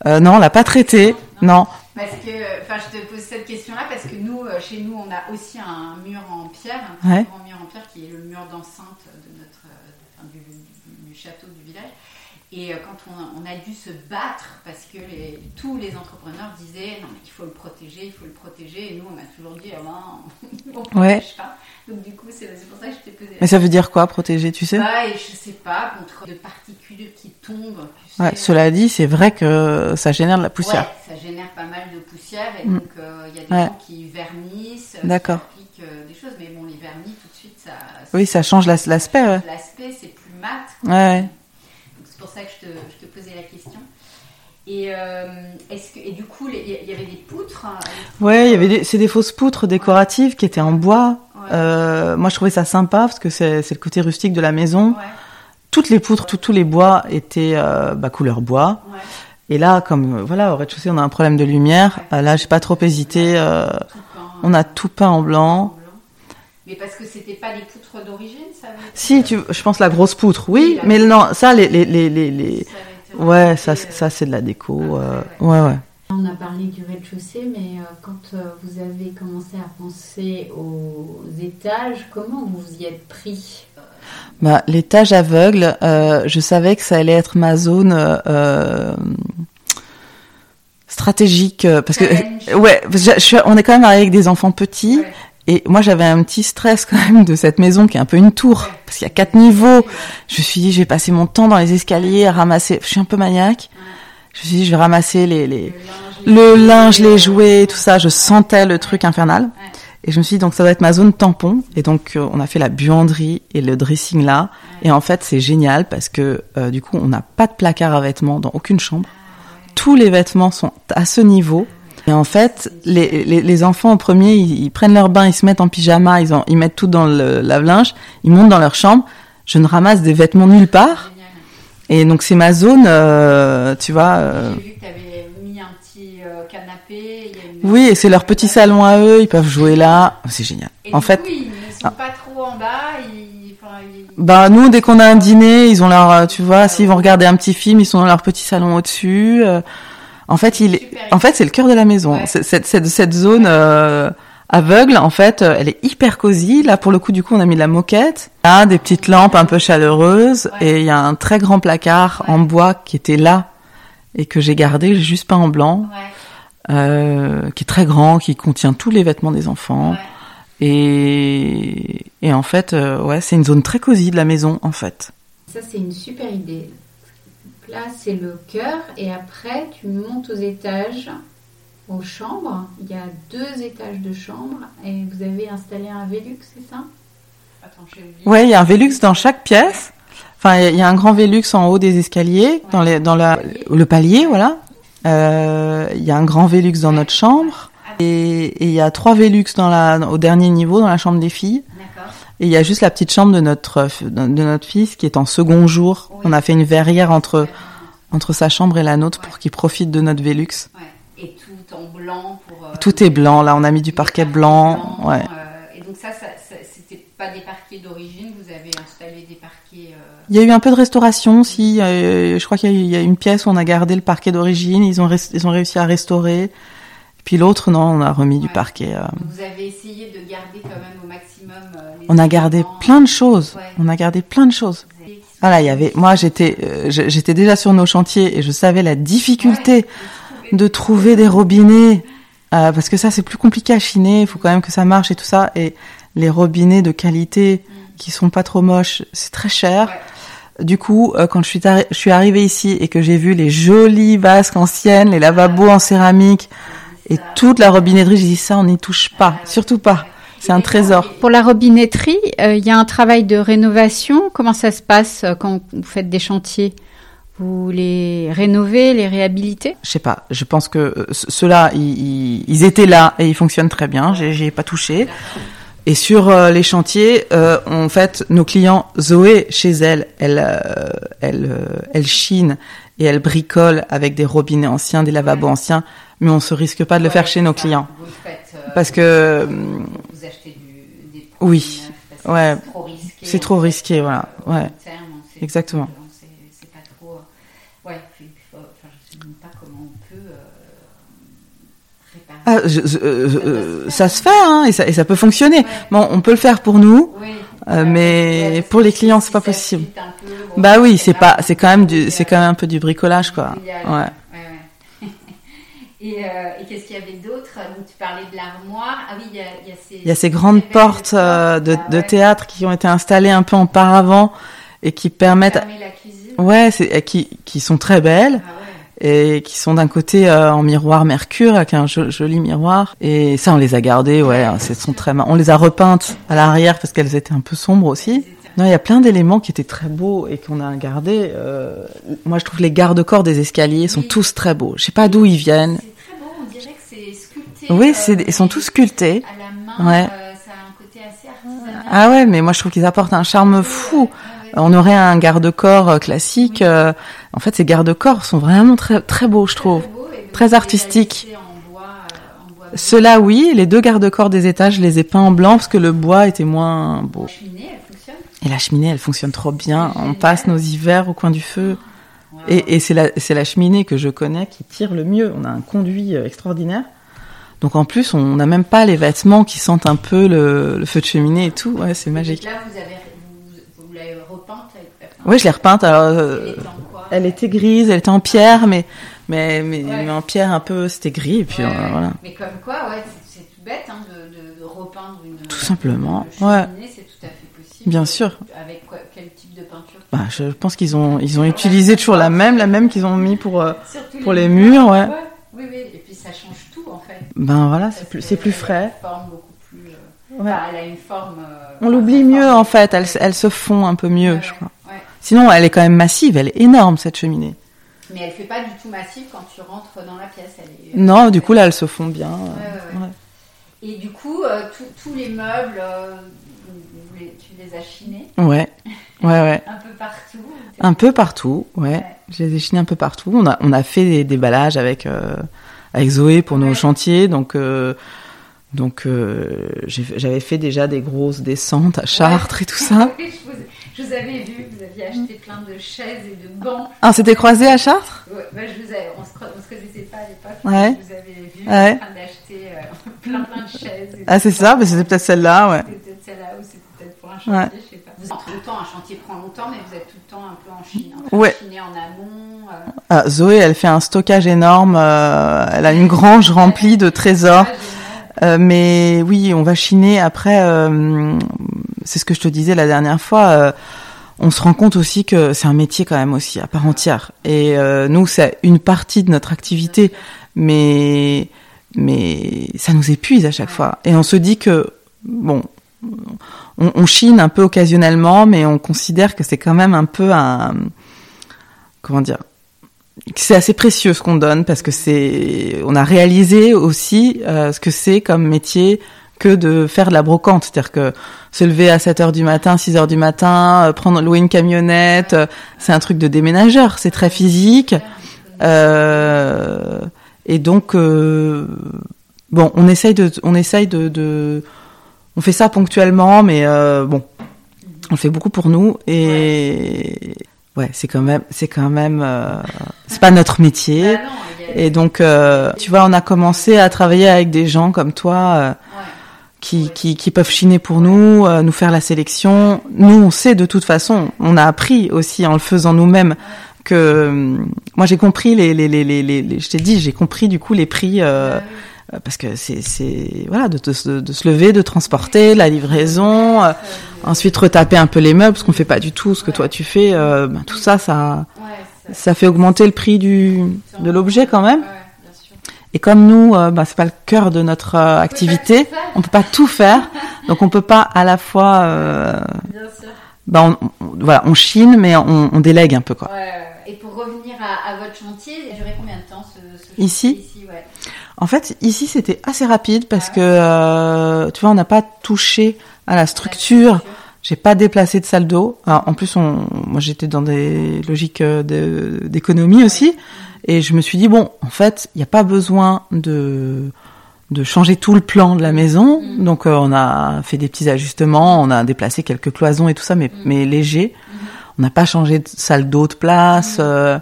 [SPEAKER 2] Euh, non, on l'a pas traité. Non,
[SPEAKER 1] Parce que, enfin, je te pose cette question-là parce que nous, euh, chez nous, on a aussi un mur en pierre, un grand mur en pierre qui est le mur d'enceinte de notre, euh, du, du, château du village. Et euh, quand on, a dû se battre parce que les, tous les entrepreneurs disaient non mais il faut le protéger, il faut le protéger, et nous on a toujours dit ah ben, on ne protège pas. Donc du coup c'est pour ça que je t'ai posé.
[SPEAKER 2] Mais ça veut dire quoi protéger, tu sais?
[SPEAKER 1] Bah, Je sais pas contre de particules qui tombent.
[SPEAKER 2] ouais, cela dit, c'est vrai que ça génère de la poussière.
[SPEAKER 1] Ouais, ça génère pas mal de poussière et mm. donc euh, il y a des gens qui vernissent,
[SPEAKER 2] D'accord.
[SPEAKER 1] qui appliquent euh, des choses, mais bon les vernis tout de suite ça.
[SPEAKER 2] Oui, ça change l'aspect. Ouais.
[SPEAKER 1] L'aspect c'est plus mat.
[SPEAKER 2] Ouais
[SPEAKER 1] c'est pour ça que je te, je te posais la question. Et, euh, est-ce que, et du coup, il y avait des poutres hein,
[SPEAKER 2] Ouais, il y avait des, c'est des fausses poutres décoratives qui étaient en bois. Euh, moi, je trouvais ça sympa parce que c'est, c'est le côté rustique de la maison. Ouais. Toutes les poutres, tous les bois étaient euh, bah, couleur bois. Et là, comme voilà, au rez-de-chaussée, on a un problème de lumière. Là, j'ai pas trop hésité. Euh, on a tout peint en blanc.
[SPEAKER 1] Mais parce que c'était pas les poutres d'origine, ça
[SPEAKER 2] Si, tu, je pense la grosse poutre, oui, mais non, ça, les, les, les, les, ouais, ça, ça c'est de la déco, euh, ouais, ouais.
[SPEAKER 1] On a parlé du rez-de-chaussée, mais euh, quand euh, vous avez commencé à penser aux étages, comment vous y êtes pris?
[SPEAKER 2] Bah, l'étage aveugle, je savais que ça allait être ma zone stratégique parce que ouais, je, on est quand même avec des enfants petits. Et moi, j'avais un petit stress quand même de cette maison qui est un peu une tour, parce qu'il y a quatre niveaux. Je me suis dit, je vais passer mon temps dans les escaliers à ramasser. Je suis un peu maniaque. Je me suis dit, je vais ramasser les, les... le linge, les jouets, tout ça. Je sentais le truc infernal. Et je me suis dit, donc ça doit être ma zone tampon. Et donc, euh, on a fait la buanderie et le dressing là. Et en fait, c'est génial parce que euh, du coup, on n'a pas de placard à vêtements dans aucune chambre. Tous les vêtements sont à ce niveau. Et en fait, les, les, les enfants au premier, ils, prennent leur bain, ils se mettent en pyjama, ils, ils mettent tout dans le lave-linge, ils montent dans leur chambre. Je ne ramasse des vêtements nulle part. Et donc c'est ma zone, euh, tu vois.
[SPEAKER 1] Euh... J'ai vu que tu avais mis un petit euh, canapé.
[SPEAKER 2] Une... Oui, et c'est leur petit salon à eux, ils peuvent jouer là. C'est génial.
[SPEAKER 1] Et en fait, coup, ils ne sont ah. pas trop en bas. Ils... Enfin, ils...
[SPEAKER 2] Bah nous, dès qu'on a un dîner, ils ont leur, tu vois, s'ils vont regarder un petit film, ils sont dans leur petit salon au-dessus. En fait, il, en fait, c'est le cœur de la maison. Cette, cette, cette, zone euh, aveugle, en fait, euh, elle est hyper cosy. Là, pour le coup, du coup, on a mis de la moquette, là, des petites lampes un peu chaleureuses, et il y a un très grand placard en bois qui était là et que j'ai gardé, j'ai juste peint en blanc, euh, qui est très grand, qui contient tous les vêtements des enfants. Et, et en fait, euh, ouais, c'est une zone très cosy de la maison, en fait.
[SPEAKER 1] Ça, c'est une super idée là, c'est le cœur. Et après, tu montes aux étages, aux chambres. Il y a deux étages de chambres. Et vous avez installé un Velux, c'est ça?
[SPEAKER 2] Oui, il y a un Velux dans chaque pièce. Enfin, il y a un grand Velux en haut des escaliers, dans, les, dans la, le palier, voilà. Euh, il y a un grand Velux dans notre chambre. Et, il y a trois Velux dans la, au dernier niveau, dans la chambre des filles. Et il y a juste la petite chambre de notre de notre fils qui est en second jour. On a fait une verrière entre entre sa chambre et la nôtre pour qu'il profite de notre Velux.
[SPEAKER 1] Ouais. Et tout en blanc pour. Euh,
[SPEAKER 2] tout est blanc là. On a mis du parquet blanc. ouais.
[SPEAKER 1] Euh, et donc ça, ça, ça c'était pas des parquets d'origine. Vous avez installé des parquets. Euh,
[SPEAKER 2] il y a eu un peu de restauration. Si je crois qu'il y, a une pièce où on a gardé le parquet d'origine. Ils ont ils ont réussi à restaurer. Puis l'autre, non, on a remis du parquet.
[SPEAKER 1] Vous avez essayé de garder quand même
[SPEAKER 2] on a gardé plein de choses. On a gardé plein de choses. Voilà, il y avait. Moi, j'étais, euh, j'étais déjà sur nos chantiers et je savais la difficulté de trouver des robinets euh, parce que ça, c'est plus compliqué à chiner. Il faut quand même que ça marche et tout ça. Et les robinets de qualité qui sont pas trop moches, c'est très cher. Du coup, euh, quand je suis, je arrivée ici et que j'ai vu les jolies vasques anciennes, les lavabos en céramique, et toute la robinetterie, j'ai dit ça, on n'y touche pas, surtout pas. C'est un trésor.
[SPEAKER 1] Pour la robinetterie, euh, il y a un travail de rénovation. Comment ça se passe euh, quand vous faites des chantiers? Vous les rénovez, les réhabilitez?
[SPEAKER 2] Je sais pas. Je pense que euh, ceux-là, ils, ils, étaient là et ils fonctionnent très bien. J'ai pas touché. Et sur euh, les chantiers, euh, en fait, nos clients, Zoé, chez elle, elle, elle, elle chine et elle bricole avec des robinets anciens, des lavabos anciens mais on se risque pas de le faire chez nos clients.
[SPEAKER 1] Faites, euh,
[SPEAKER 2] parce que
[SPEAKER 1] vous achetez du, des
[SPEAKER 2] oui, ouais, c'est trop risqué, voilà, ouais, terme, exactement.
[SPEAKER 1] C'est pas trop, ouais, enfin, je sais même pas comment on peut. Euh,
[SPEAKER 2] Ah, je- je- euh, ça se fait, hein, et ça, et ça peut fonctionner. Bon, on peut le faire pour nous.
[SPEAKER 1] Oui.
[SPEAKER 2] Euh, mais pour les clients, c'est pas possible. Bah oui, c'est
[SPEAKER 1] pas-
[SPEAKER 2] c'est quand même du, c'est quand même un peu du bricolage, quoi. Ouais.
[SPEAKER 1] Et euh, et qu'est-ce qu'il y avait d'autre? Tu parlais de l'armoire. Ah oui, il y a, il y a ces.
[SPEAKER 2] Il y a ces grandes
[SPEAKER 1] belles
[SPEAKER 2] portes euh, de,
[SPEAKER 1] Ah
[SPEAKER 2] de théâtre qui ont été installées un peu en paravent et qui permettent, ouais, c'est, qui, qui sont très belles
[SPEAKER 1] Ah ouais.
[SPEAKER 2] Et qui sont d'un côté euh, en miroir mercure avec un jo- joli miroir. Et ça, on les a gardées, ouais, hein, sont très, on les a repeintes à l'arrière parce qu'elles étaient un peu sombres aussi. Non, il y a plein d'éléments qui étaient très beaux et qu'on a gardés. Euh, moi, je trouve les garde-corps des escaliers sont
[SPEAKER 1] Oui.
[SPEAKER 2] tous très beaux. Je sais pas d'où ils viennent.
[SPEAKER 1] C'est très beau, on dirait que c'est sculpté.
[SPEAKER 2] Oui,
[SPEAKER 1] euh,
[SPEAKER 2] c'est, ils sont tous sculptés.
[SPEAKER 1] À la main,
[SPEAKER 2] Ouais.
[SPEAKER 1] euh, ça a un côté assez artisanal.
[SPEAKER 2] Ah ouais, mais moi je trouve qu'ils apportent un charme fou.
[SPEAKER 1] Ouais,
[SPEAKER 2] On aurait un garde-corps euh, classique. euh, en fait, ces garde-corps sont vraiment très très beaux, je trouve.
[SPEAKER 1] Très, beau, et donc,
[SPEAKER 2] Très
[SPEAKER 1] on les a
[SPEAKER 2] artistique.
[SPEAKER 1] laissés en bois, en bois
[SPEAKER 2] Ceux-là, oui. Les deux garde-corps des étages, je les ai peints en blanc parce que le bois était moins beau. Et la cheminée, elle fonctionne trop bien. On passe nos hivers au coin du feu. Et, c'est la, cheminée que je connais qui tire le mieux. On a un conduit euh, extraordinaire. Donc en plus, on n'a même pas les vêtements qui sentent un peu le, feu de cheminée et tout. C'est magique.
[SPEAKER 1] Là, vous avez, l'avez repeinte.
[SPEAKER 2] Oui, je l'ai repeinte. Alors, euh,
[SPEAKER 1] Elle était en quoi
[SPEAKER 2] Elle était grise, elle était en pierre, mais mais mais,
[SPEAKER 1] Ouais.
[SPEAKER 2] mais en pierre un peu, c'était gris et puis
[SPEAKER 1] Ouais,
[SPEAKER 2] euh,
[SPEAKER 1] ouais.
[SPEAKER 2] voilà.
[SPEAKER 1] Mais comme quoi, ouais, c'est- tout bête hein, de, de, repeindre une.
[SPEAKER 2] Tout simplement,
[SPEAKER 1] une
[SPEAKER 2] ouais.
[SPEAKER 1] c'est tout à fait possible.
[SPEAKER 2] Bien sûr.
[SPEAKER 1] Avec quoi, quel type de peinture
[SPEAKER 2] Bah, je pense qu'ils ont ils ont utilisé toujours la même, la même qu'ils ont mis pour euh, pour les murs, ouais.
[SPEAKER 1] Oui, oui, et puis ça change tout en fait.
[SPEAKER 2] ben voilà, c'est plus plus frais.
[SPEAKER 1] forme beaucoup plus. euh,
[SPEAKER 2] Ouais.
[SPEAKER 1] enfin, elle a une forme. euh,
[SPEAKER 2] On l'oublie mieux
[SPEAKER 1] forme.
[SPEAKER 2] en fait, elle elle se fond un peu mieux,
[SPEAKER 1] Ouais,
[SPEAKER 2] je crois.
[SPEAKER 1] ouais.
[SPEAKER 2] Sinon, elle est quand même massive, elle est énorme cette cheminée.
[SPEAKER 1] Mais elle fait pas du tout massif quand tu rentres dans la pièce. Elle est...
[SPEAKER 2] Non, du coup là, elle se fond bien. euh.
[SPEAKER 1] Et du coup, euh, tous- tous les meubles, euh, les- tu les as chinés?
[SPEAKER 2] Ouais, ouais, ouais.
[SPEAKER 1] un peu partout.
[SPEAKER 2] Un peu partout, ouais. Je les ai chinés un peu partout. On a, on a fait des déballages avec, euh, avec Zoé pour nos chantiers. Donc, euh, donc euh, j'ai- j'avais fait déjà des grosses descentes à Chartres et tout ça.
[SPEAKER 1] Oui, je, vous, je vous avais vu, vous aviez acheté plein de chaises et de bancs.
[SPEAKER 2] Ah, c'était croisé à Chartres?
[SPEAKER 1] Ouais, bah, je vous avais- on se, cro- on se connaissait pas à l'époque.
[SPEAKER 2] Ouais.
[SPEAKER 1] Je vous avais vu
[SPEAKER 2] Ouais.
[SPEAKER 1] en train d'acheter euh, plein plein de chaises. et
[SPEAKER 2] Ah, c'est ça, mais c'était peut-être celle-là, ouais.
[SPEAKER 1] C'était peut-être celle-là ou c'était peut-être pour un chantier,
[SPEAKER 2] Ouais.
[SPEAKER 1] je sais pas. Vous, autant un chantier prend longtemps, mais vous êtes tout le temps un peu en Chine. En
[SPEAKER 2] Ouais.
[SPEAKER 1] Chiner en amont. euh,
[SPEAKER 2] Ah, Zoé, elle fait un stockage énorme. euh, elle a une grange remplie de trésors.
[SPEAKER 1] ah,
[SPEAKER 2] mais oui, on va chiner. Après, euh, c'est ce que je te disais la dernière fois. euh, on se rend compte aussi que c'est un métier quand même aussi à part entière. Et euh, nous, c'est une partie de notre activité, mais mais ça nous épuise à chaque fois. Et on se dit que bon, on, on chine un peu occasionnellement, mais on considère que c'est quand même un peu un comment dire c'est assez précieux ce qu'on donne parce que c'est on a réalisé aussi euh, ce que c'est comme métier que de faire de la brocante, c'est-à-dire que se lever à 7 heures du matin, 6 heures du matin, euh, prendre louer une camionnette, euh, c'est un truc de déménageur, c'est très physique. Euh, et donc euh, bon, on essaye de on essaye de, de on fait ça ponctuellement mais bon, on fait beaucoup pour nous et c'est quand même c'est quand même euh, c'est pas notre métier.
[SPEAKER 1] Ah non, a-
[SPEAKER 2] Et donc, euh, tu vois, on a commencé à travailler avec des gens comme toi euh,
[SPEAKER 1] ouais.
[SPEAKER 2] qui, qui, qui peuvent chiner pour nous, euh, nous faire la sélection. Nous, on sait de toute façon, on a appris aussi en le faisant nous-mêmes que euh, moi j'ai compris les, les, les, les, les- je t'ai dit, j'ai compris du coup les prix euh,
[SPEAKER 1] Ah
[SPEAKER 2] parce que c'est voilà de, de, de se lever, de transporter, la livraison, euh, ensuite retaper un peu les meubles parce qu'on fait pas du tout ce que toi tu fais. euh, ben, tout ça, ça
[SPEAKER 1] Ouais, ça-
[SPEAKER 2] ça fait augmenter le prix du de l'objet quand même.
[SPEAKER 1] Ouais, bien sûr.
[SPEAKER 2] Et comme nous, euh, bah, c'est pas le cœur de notre euh, activité, on peut pas tout faire, donc on peut pas à la fois, euh,
[SPEAKER 1] Bien sûr.
[SPEAKER 2] bah, on, on- voilà, on chine, mais on, on délègue un peu quoi.
[SPEAKER 1] Et pour revenir à, à votre chantier, il a duré combien de temps ce, ce chantier
[SPEAKER 2] Ici
[SPEAKER 1] ici ouais.
[SPEAKER 2] En fait, ici c'était assez rapide parce que, euh, tu vois, on n'a pas touché à la structure. J'ai pas déplacé de salle d'eau. En plus, on, moi j'étais dans des logiques euh, de- d'économie aussi, et je me suis dit bon, en fait, il n'y a pas besoin de de changer tout le plan de la maison.
[SPEAKER 1] Mm.
[SPEAKER 2] Donc euh, on a fait des petits ajustements, on a déplacé quelques cloisons et tout ça, mais
[SPEAKER 1] Mm.
[SPEAKER 2] mais léger. On n'a pas changé de salle d'eau de place.
[SPEAKER 1] Mm.
[SPEAKER 2] euh,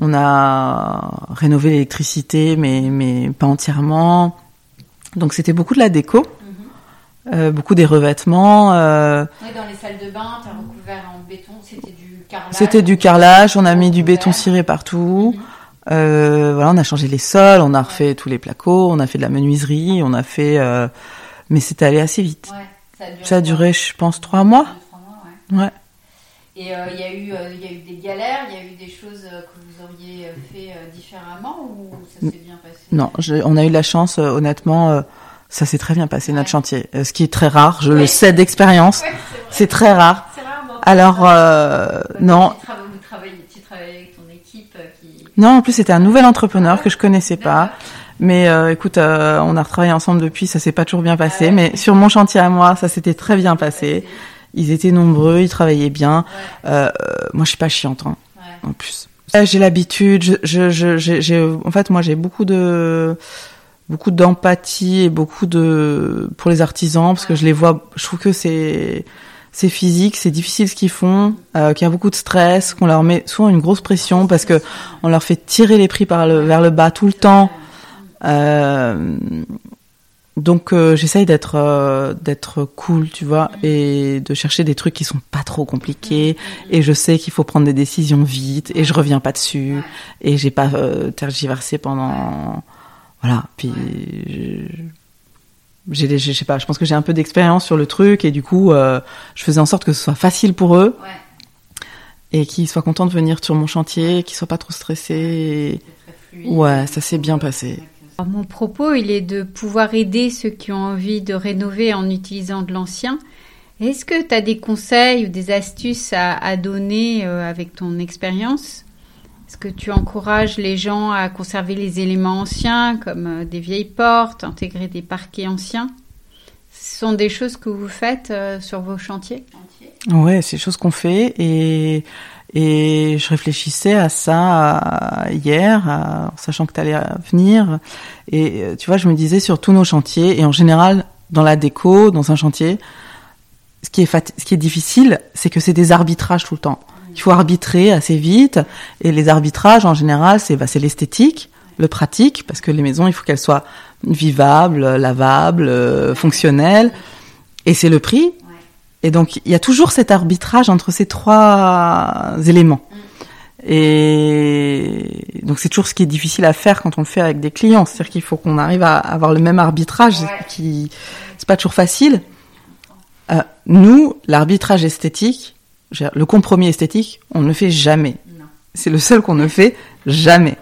[SPEAKER 2] On a rénové l'électricité, mais mais pas entièrement. Donc c'était beaucoup de la déco,
[SPEAKER 1] Mhm.
[SPEAKER 2] euh, beaucoup des revêtements. euh,
[SPEAKER 1] Ouais, dans les salles de bain, tu as recouvert en béton, c'était du carrelage.
[SPEAKER 2] c'était du carrelage, on a mis du béton ciré partout.
[SPEAKER 1] Mhm.
[SPEAKER 2] Euh, voilà, on a changé les sols, on a refait tous les placos, on a fait de la menuiserie, on a fait, euh, mais c'était allé assez vite.
[SPEAKER 1] Ouais, ça a duré.
[SPEAKER 2] Ça a duré, je pense, trois mois.
[SPEAKER 1] Deux, trois mois, ouais.
[SPEAKER 2] Ouais.
[SPEAKER 1] Et il y, a eu, il y a eu des galères, il y a eu des choses que auriez euh, fait euh, différemment ou ça s'est bien passé?
[SPEAKER 2] Non, je- on a eu la chance, euh, honnêtement, ça s'est très bien passé notre chantier. Ce qui est très rare, je
[SPEAKER 1] Ouais.
[SPEAKER 2] le sais d'expérience,
[SPEAKER 1] Ouais, c'est
[SPEAKER 2] très rare.
[SPEAKER 1] C'est rare, bon.
[SPEAKER 2] Alors euh, non,
[SPEAKER 1] Tu travaillez, tu travailles avec ton équipe qui.
[SPEAKER 2] non, en plus c'était un nouvel entrepreneur que je connaissais pas. Mais euh, écoute, euh, on a retravaillé ensemble depuis, ça s'est pas toujours bien passé.
[SPEAKER 1] Ah ouais.
[SPEAKER 2] Mais sur mon chantier à moi, ça s'était très bien passé. Ils étaient nombreux, ils travaillaient bien.
[SPEAKER 1] Ouais,
[SPEAKER 2] euh, moi, je suis pas chiante, hein,
[SPEAKER 1] ouais.
[SPEAKER 2] en plus. J'ai l'habitude. Je, je, je- j'ai- en fait, moi, j'ai beaucoup de beaucoup d'empathie et beaucoup de pour les artisans parce que je les vois. Je trouve que c'est c'est physique, c'est difficile ce qu'ils font, euh, qu'il y a beaucoup de stress, qu'on leur met souvent une grosse pression parce que on leur fait tirer les prix par le, vers le bas tout le temps. Euh, donc euh, j'essaye d'être euh, d'être cool, tu vois, et de chercher des trucs qui sont pas trop compliqués. Et je sais qu'il faut prendre des décisions vite, et je reviens pas dessus, et j'ai pas euh, tergiversé pendant. Voilà. Puis je- j'ai, je sais pas, je pense que j'ai un peu d'expérience sur le truc, et du coup, euh, je faisais en sorte que ce soit facile pour eux, et qu'ils soient contents de venir sur mon chantier, qu'ils soient pas trop stressés.
[SPEAKER 1] fluide.
[SPEAKER 2] Ouais, ça s'est bien passé.
[SPEAKER 1] Mon propos, il est de pouvoir aider ceux qui ont envie de rénover en utilisant de l'ancien. Est-ce que tu as des conseils ou des astuces à, à donner euh, avec ton expérience? Est-ce que tu encourages les gens à conserver les éléments anciens, comme euh, des vieilles portes, intégrer des parquets anciens? Ce sont des choses que vous faites euh, sur vos chantiers?
[SPEAKER 2] Ouais, c'est des choses qu'on fait et et je réfléchissais à ça hier, en sachant que tu allais venir. Et euh, tu vois, je me disais sur tous nos chantiers et en général dans la déco, dans un chantier, ce qui est fat- ce qui est difficile, c'est que c'est des arbitrages tout le temps. Il faut arbitrer assez vite et les arbitrages en général, c'est bah, l'esthétique, le pratique parce que les maisons, il faut qu'elles soient vivables, lavables, euh, fonctionnelles et c'est le prix. Et donc, il y a toujours cet arbitrage entre ces trois éléments. Et donc, c'est toujours ce qui est difficile à faire quand on le fait avec des clients. C'est-à-dire qu'il faut qu'on arrive à avoir le même arbitrage,
[SPEAKER 1] Ouais.
[SPEAKER 2] qui c'est pas toujours facile. Euh, nous, l'arbitrage esthétique, le compromis esthétique, on ne le fait jamais. C'est le seul qu'on ne fait jamais.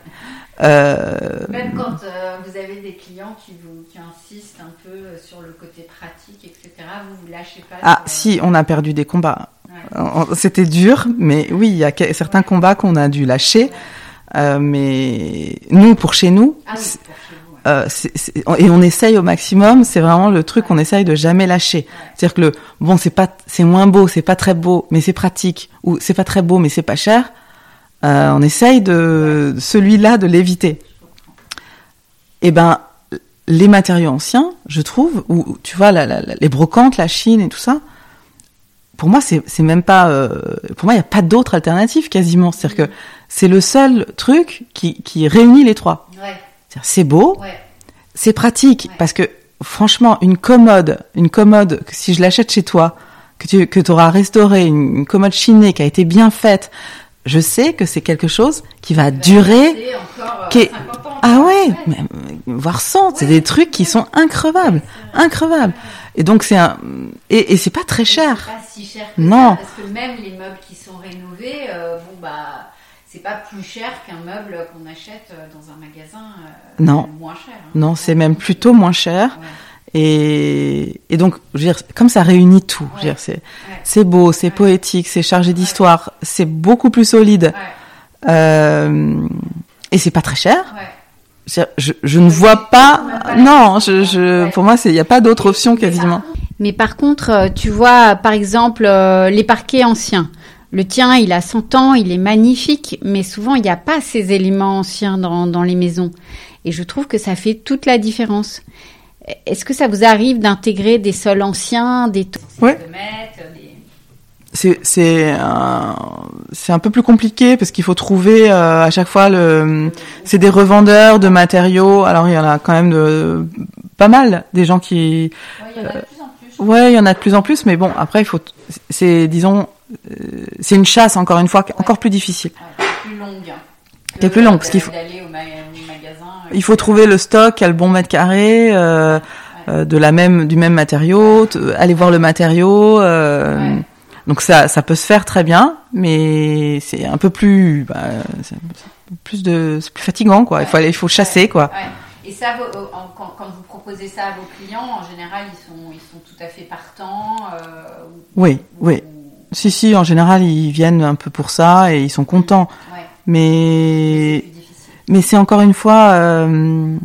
[SPEAKER 2] Euh,
[SPEAKER 1] Même quand euh, vous avez des clients qui, vous, qui insistent un peu euh, sur le côté pratique, etc., vous vous lâchez pas.
[SPEAKER 2] ah,
[SPEAKER 1] sur,
[SPEAKER 2] si, on a perdu des combats.
[SPEAKER 1] ouais.
[SPEAKER 2] C'était dur, mais oui, il y a certains combats qu'on a dû lâcher. Euh, mais nous, pour chez nous,
[SPEAKER 1] Ah oui,
[SPEAKER 2] c'est-
[SPEAKER 1] pour chez vous. ouais.
[SPEAKER 2] euh, c'est- c'est- et on essaye au maximum. C'est vraiment le truc qu'on essaye de jamais lâcher. C'est-à-dire que le bon, c'est pas, c'est moins beau, c'est pas très beau, mais c'est pratique, ou c'est pas très beau, mais c'est pas cher. Euh, on essaye de celui-là de l'éviter. Et ben, les matériaux anciens, je trouve, ou tu vois, la- la- la- les brocantes, la Chine et tout ça. Pour moi, c'est même pas. euh, pour moi, il n'y a pas d'autre alternative quasiment. C'est-à-dire que c'est le seul truc qui, qui réunit les trois.
[SPEAKER 1] Ouais,
[SPEAKER 2] C'est beau,
[SPEAKER 1] ouais.
[SPEAKER 2] c'est pratique
[SPEAKER 1] Ouais.
[SPEAKER 2] parce que franchement, une commode, une commode que si je l'achète chez toi, que tu que auras restauré, une, une commode chinée qui a été bien faite, je sais que c'est quelque chose qui va durer.
[SPEAKER 1] Encore euh,
[SPEAKER 2] qui est-
[SPEAKER 1] 50 ans.
[SPEAKER 2] Ah ouais, mais, euh, voire 100, c'est des trucs qui sont increvables, increvables. Et donc c'est un et, et c'est pas très cher.
[SPEAKER 1] C'est pas si cher que
[SPEAKER 2] Non.
[SPEAKER 1] ça, parce que même les meubles qui sont rénovés, euh, bon bah, c'est pas plus cher qu'un meuble qu'on achète euh, dans un magasin. euh,
[SPEAKER 2] Non.
[SPEAKER 1] Moins cher. hein.
[SPEAKER 2] Non, c'est même plutôt moins cher.
[SPEAKER 1] Ouais.
[SPEAKER 2] Et, et donc, je veux dire, comme ça réunit tout, je veux dire, c'est, c'est beau, c'est
[SPEAKER 1] Ouais.
[SPEAKER 2] poétique, c'est chargé d'histoire, c'est beaucoup plus solide,
[SPEAKER 1] Ouais,
[SPEAKER 2] euh, et c'est pas très cher.
[SPEAKER 1] ouais.
[SPEAKER 2] Je, ne vois pas, non,
[SPEAKER 1] la
[SPEAKER 2] je, je,
[SPEAKER 1] Ouais.
[SPEAKER 2] pour moi, il n'y a pas d'autre option quasiment.
[SPEAKER 1] Mais par contre, euh, tu vois, par exemple, euh, les parquets anciens. Le tien, il a 100 ans, il est magnifique, mais souvent, il n'y a pas ces éléments anciens dans, dans les maisons. Et je trouve que ça fait toute la différence. Est-ce que ça vous arrive d'intégrer des sols anciens, des taux
[SPEAKER 2] Ouais.
[SPEAKER 1] de mètres, des...
[SPEAKER 2] c'est c'est un, c'est un peu plus compliqué parce qu'il faut trouver euh, à chaque fois le c'est des revendeurs de matériaux alors il y en a quand même de pas mal des gens qui
[SPEAKER 1] Ouais, il y en a de plus en plus.
[SPEAKER 2] ouais il y en a de plus en plus mais bon après il faut c'est disons euh, c'est une chasse encore une fois encore plus difficile
[SPEAKER 1] Ouais, plus longue.
[SPEAKER 2] Qui est plus longue, parce qu'il faut-
[SPEAKER 1] D'aller au, ma- au magasin. euh,
[SPEAKER 2] il faut trouver le stock a le bon mètre carré euh, euh, de la même du même matériau t- aller voir le matériau euh,
[SPEAKER 1] Ouais.
[SPEAKER 2] donc ça ça peut se faire très bien mais c'est un peu plus bah, c'est c'est plus de c'est plus fatigant quoi il faut aller il faut chasser quoi.
[SPEAKER 1] Et ça, quand, quand vous proposez ça à vos clients, en général, ils sont, ils sont tout à fait partants. euh, ou-
[SPEAKER 2] oui
[SPEAKER 1] ou-
[SPEAKER 2] oui si si en général ils viennent un peu pour ça et ils sont contents
[SPEAKER 1] Ouais,
[SPEAKER 2] mais. Mais c'est encore une fois euh,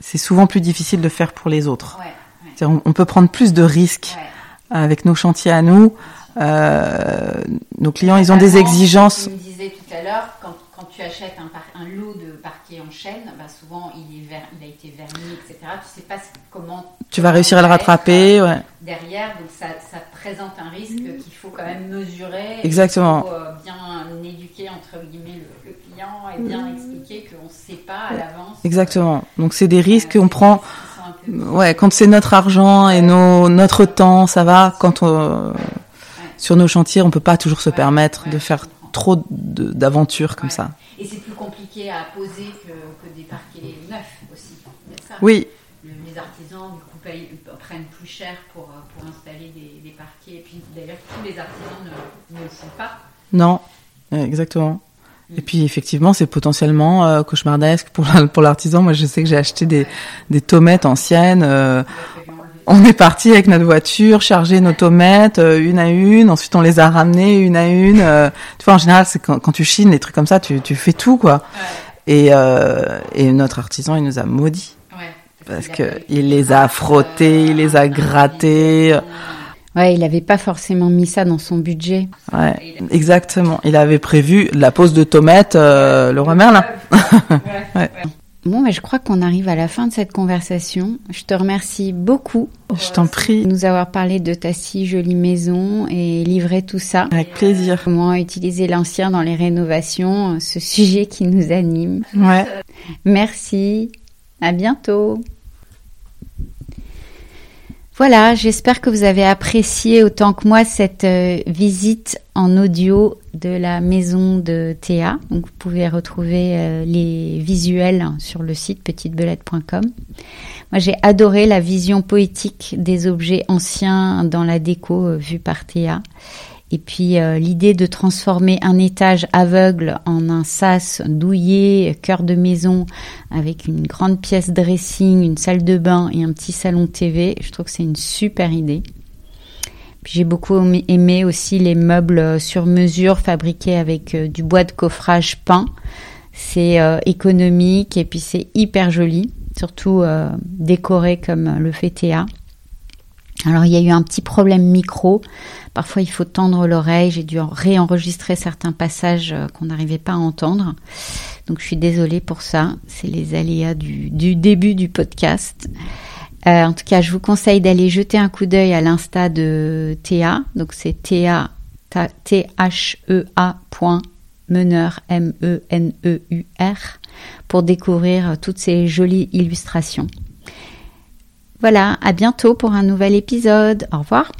[SPEAKER 2] c'est souvent plus difficile de faire pour les autres
[SPEAKER 1] Ouais, ouais,
[SPEAKER 2] C'est-à-dire, on, on peut prendre plus de risques
[SPEAKER 1] ouais.
[SPEAKER 2] avec nos chantiers à nous Euh, nos clients, ils ont des exigences.
[SPEAKER 1] Tu me disais tout à l'heure, quand, quand tu achètes un, par- un lot de parquet en chaîne, bah souvent il, est ver- il a été verni, etc. Tu sais pas comment
[SPEAKER 2] Tu vas réussir à le rattraper,
[SPEAKER 1] euh,
[SPEAKER 2] ouais.
[SPEAKER 1] derrière, donc ça, ça présente un risque qu'il faut quand même mesurer.
[SPEAKER 2] Exactement.
[SPEAKER 1] qu'il faut bien éduquer entre guillemets le, le et bien expliquer qu'on ne sait pas à l'avance.
[SPEAKER 2] Exactement. Donc c'est des risques
[SPEAKER 1] euh,
[SPEAKER 2] qu'on prend.
[SPEAKER 1] risques un peu-
[SPEAKER 2] Ouais, quand c'est notre argent et nos, notre temps, ça va. Quand on, sur nos chantiers, on peut pas toujours se permettre de faire trop d'aventures comme ça.
[SPEAKER 1] Et c'est plus compliqué à poser que, que des parquets neufs aussi. Ça.
[SPEAKER 2] Oui,
[SPEAKER 1] Le- les artisans du coup payent- prennent plus cher pour, euh, pour installer des, des parquets. Et puis d'ailleurs, tous les artisans ne, ne le font pas.
[SPEAKER 2] non, Euh, exactement. Et puis effectivement, c'est potentiellement euh, cauchemardesque pour pour l'artisan. Moi, je sais que j'ai acheté des des tomates anciennes. euh, on est parti avec notre voiture, charger nos tomates euh, une à une. Ensuite, on les a ramenées une à une. euh, tu vois, en général, c'est quand, quand tu chines les trucs comme ça, tu, tu fais tout quoi. Et, euh, et notre artisan, il nous a maudits parce que il les a frottés, il les a grattés.
[SPEAKER 1] Ouais, il n'avait pas forcément mis ça dans son budget.
[SPEAKER 2] Ouais, exactement. Il avait prévu la pose de tomates, euh, le roi Merlin. Ouais.
[SPEAKER 1] Bon, mais je crois qu'on arrive à la fin de cette conversation. Je te remercie beaucoup
[SPEAKER 2] Je t'en
[SPEAKER 1] de
[SPEAKER 2] prie,
[SPEAKER 1] nous avoir parlé de ta si jolie maison et livré tout ça.
[SPEAKER 2] avec plaisir.
[SPEAKER 1] Comment utiliser l'ancien dans les rénovations, ce sujet qui nous anime.
[SPEAKER 2] Ouais.
[SPEAKER 1] Merci, à bientôt. Voilà, j'espère que vous avez apprécié autant que moi cette euh, visite en audio de la maison de Théa. Vous pouvez retrouver euh, les visuels sur le site petitebelette.com. Moi j'ai adoré la vision poétique des objets anciens dans la déco euh, vue par Théa. Et puis euh, l'idée de transformer un étage aveugle en un sas douillet, cœur de maison, avec une grande pièce dressing, une salle de bain et un petit salon TV, je trouve que c'est une super idée. J'ai beaucoup aimé- aussi les meubles euh, sur mesure fabriqués avec euh, du bois de coffrage peint. C'est économique et puis c'est hyper joli, surtout décoré comme le fait. Alors il y a eu un petit problème micro. Parfois il faut tendre l'oreille. J'ai dû en- réenregistrer certains passages euh, qu'on n'arrivait pas à entendre. Donc je suis désolée pour ça. C'est les aléas du, début du podcast. Euh, en tout cas, je vous conseille d'aller jeter un coup d'œil à l'insta de Théa. Donc c'est Théa T-H-E-A point meneur M-E-N-E-U-R pour découvrir euh, toutes ces jolies illustrations. Voilà, à bientôt pour un nouvel épisode. Au revoir.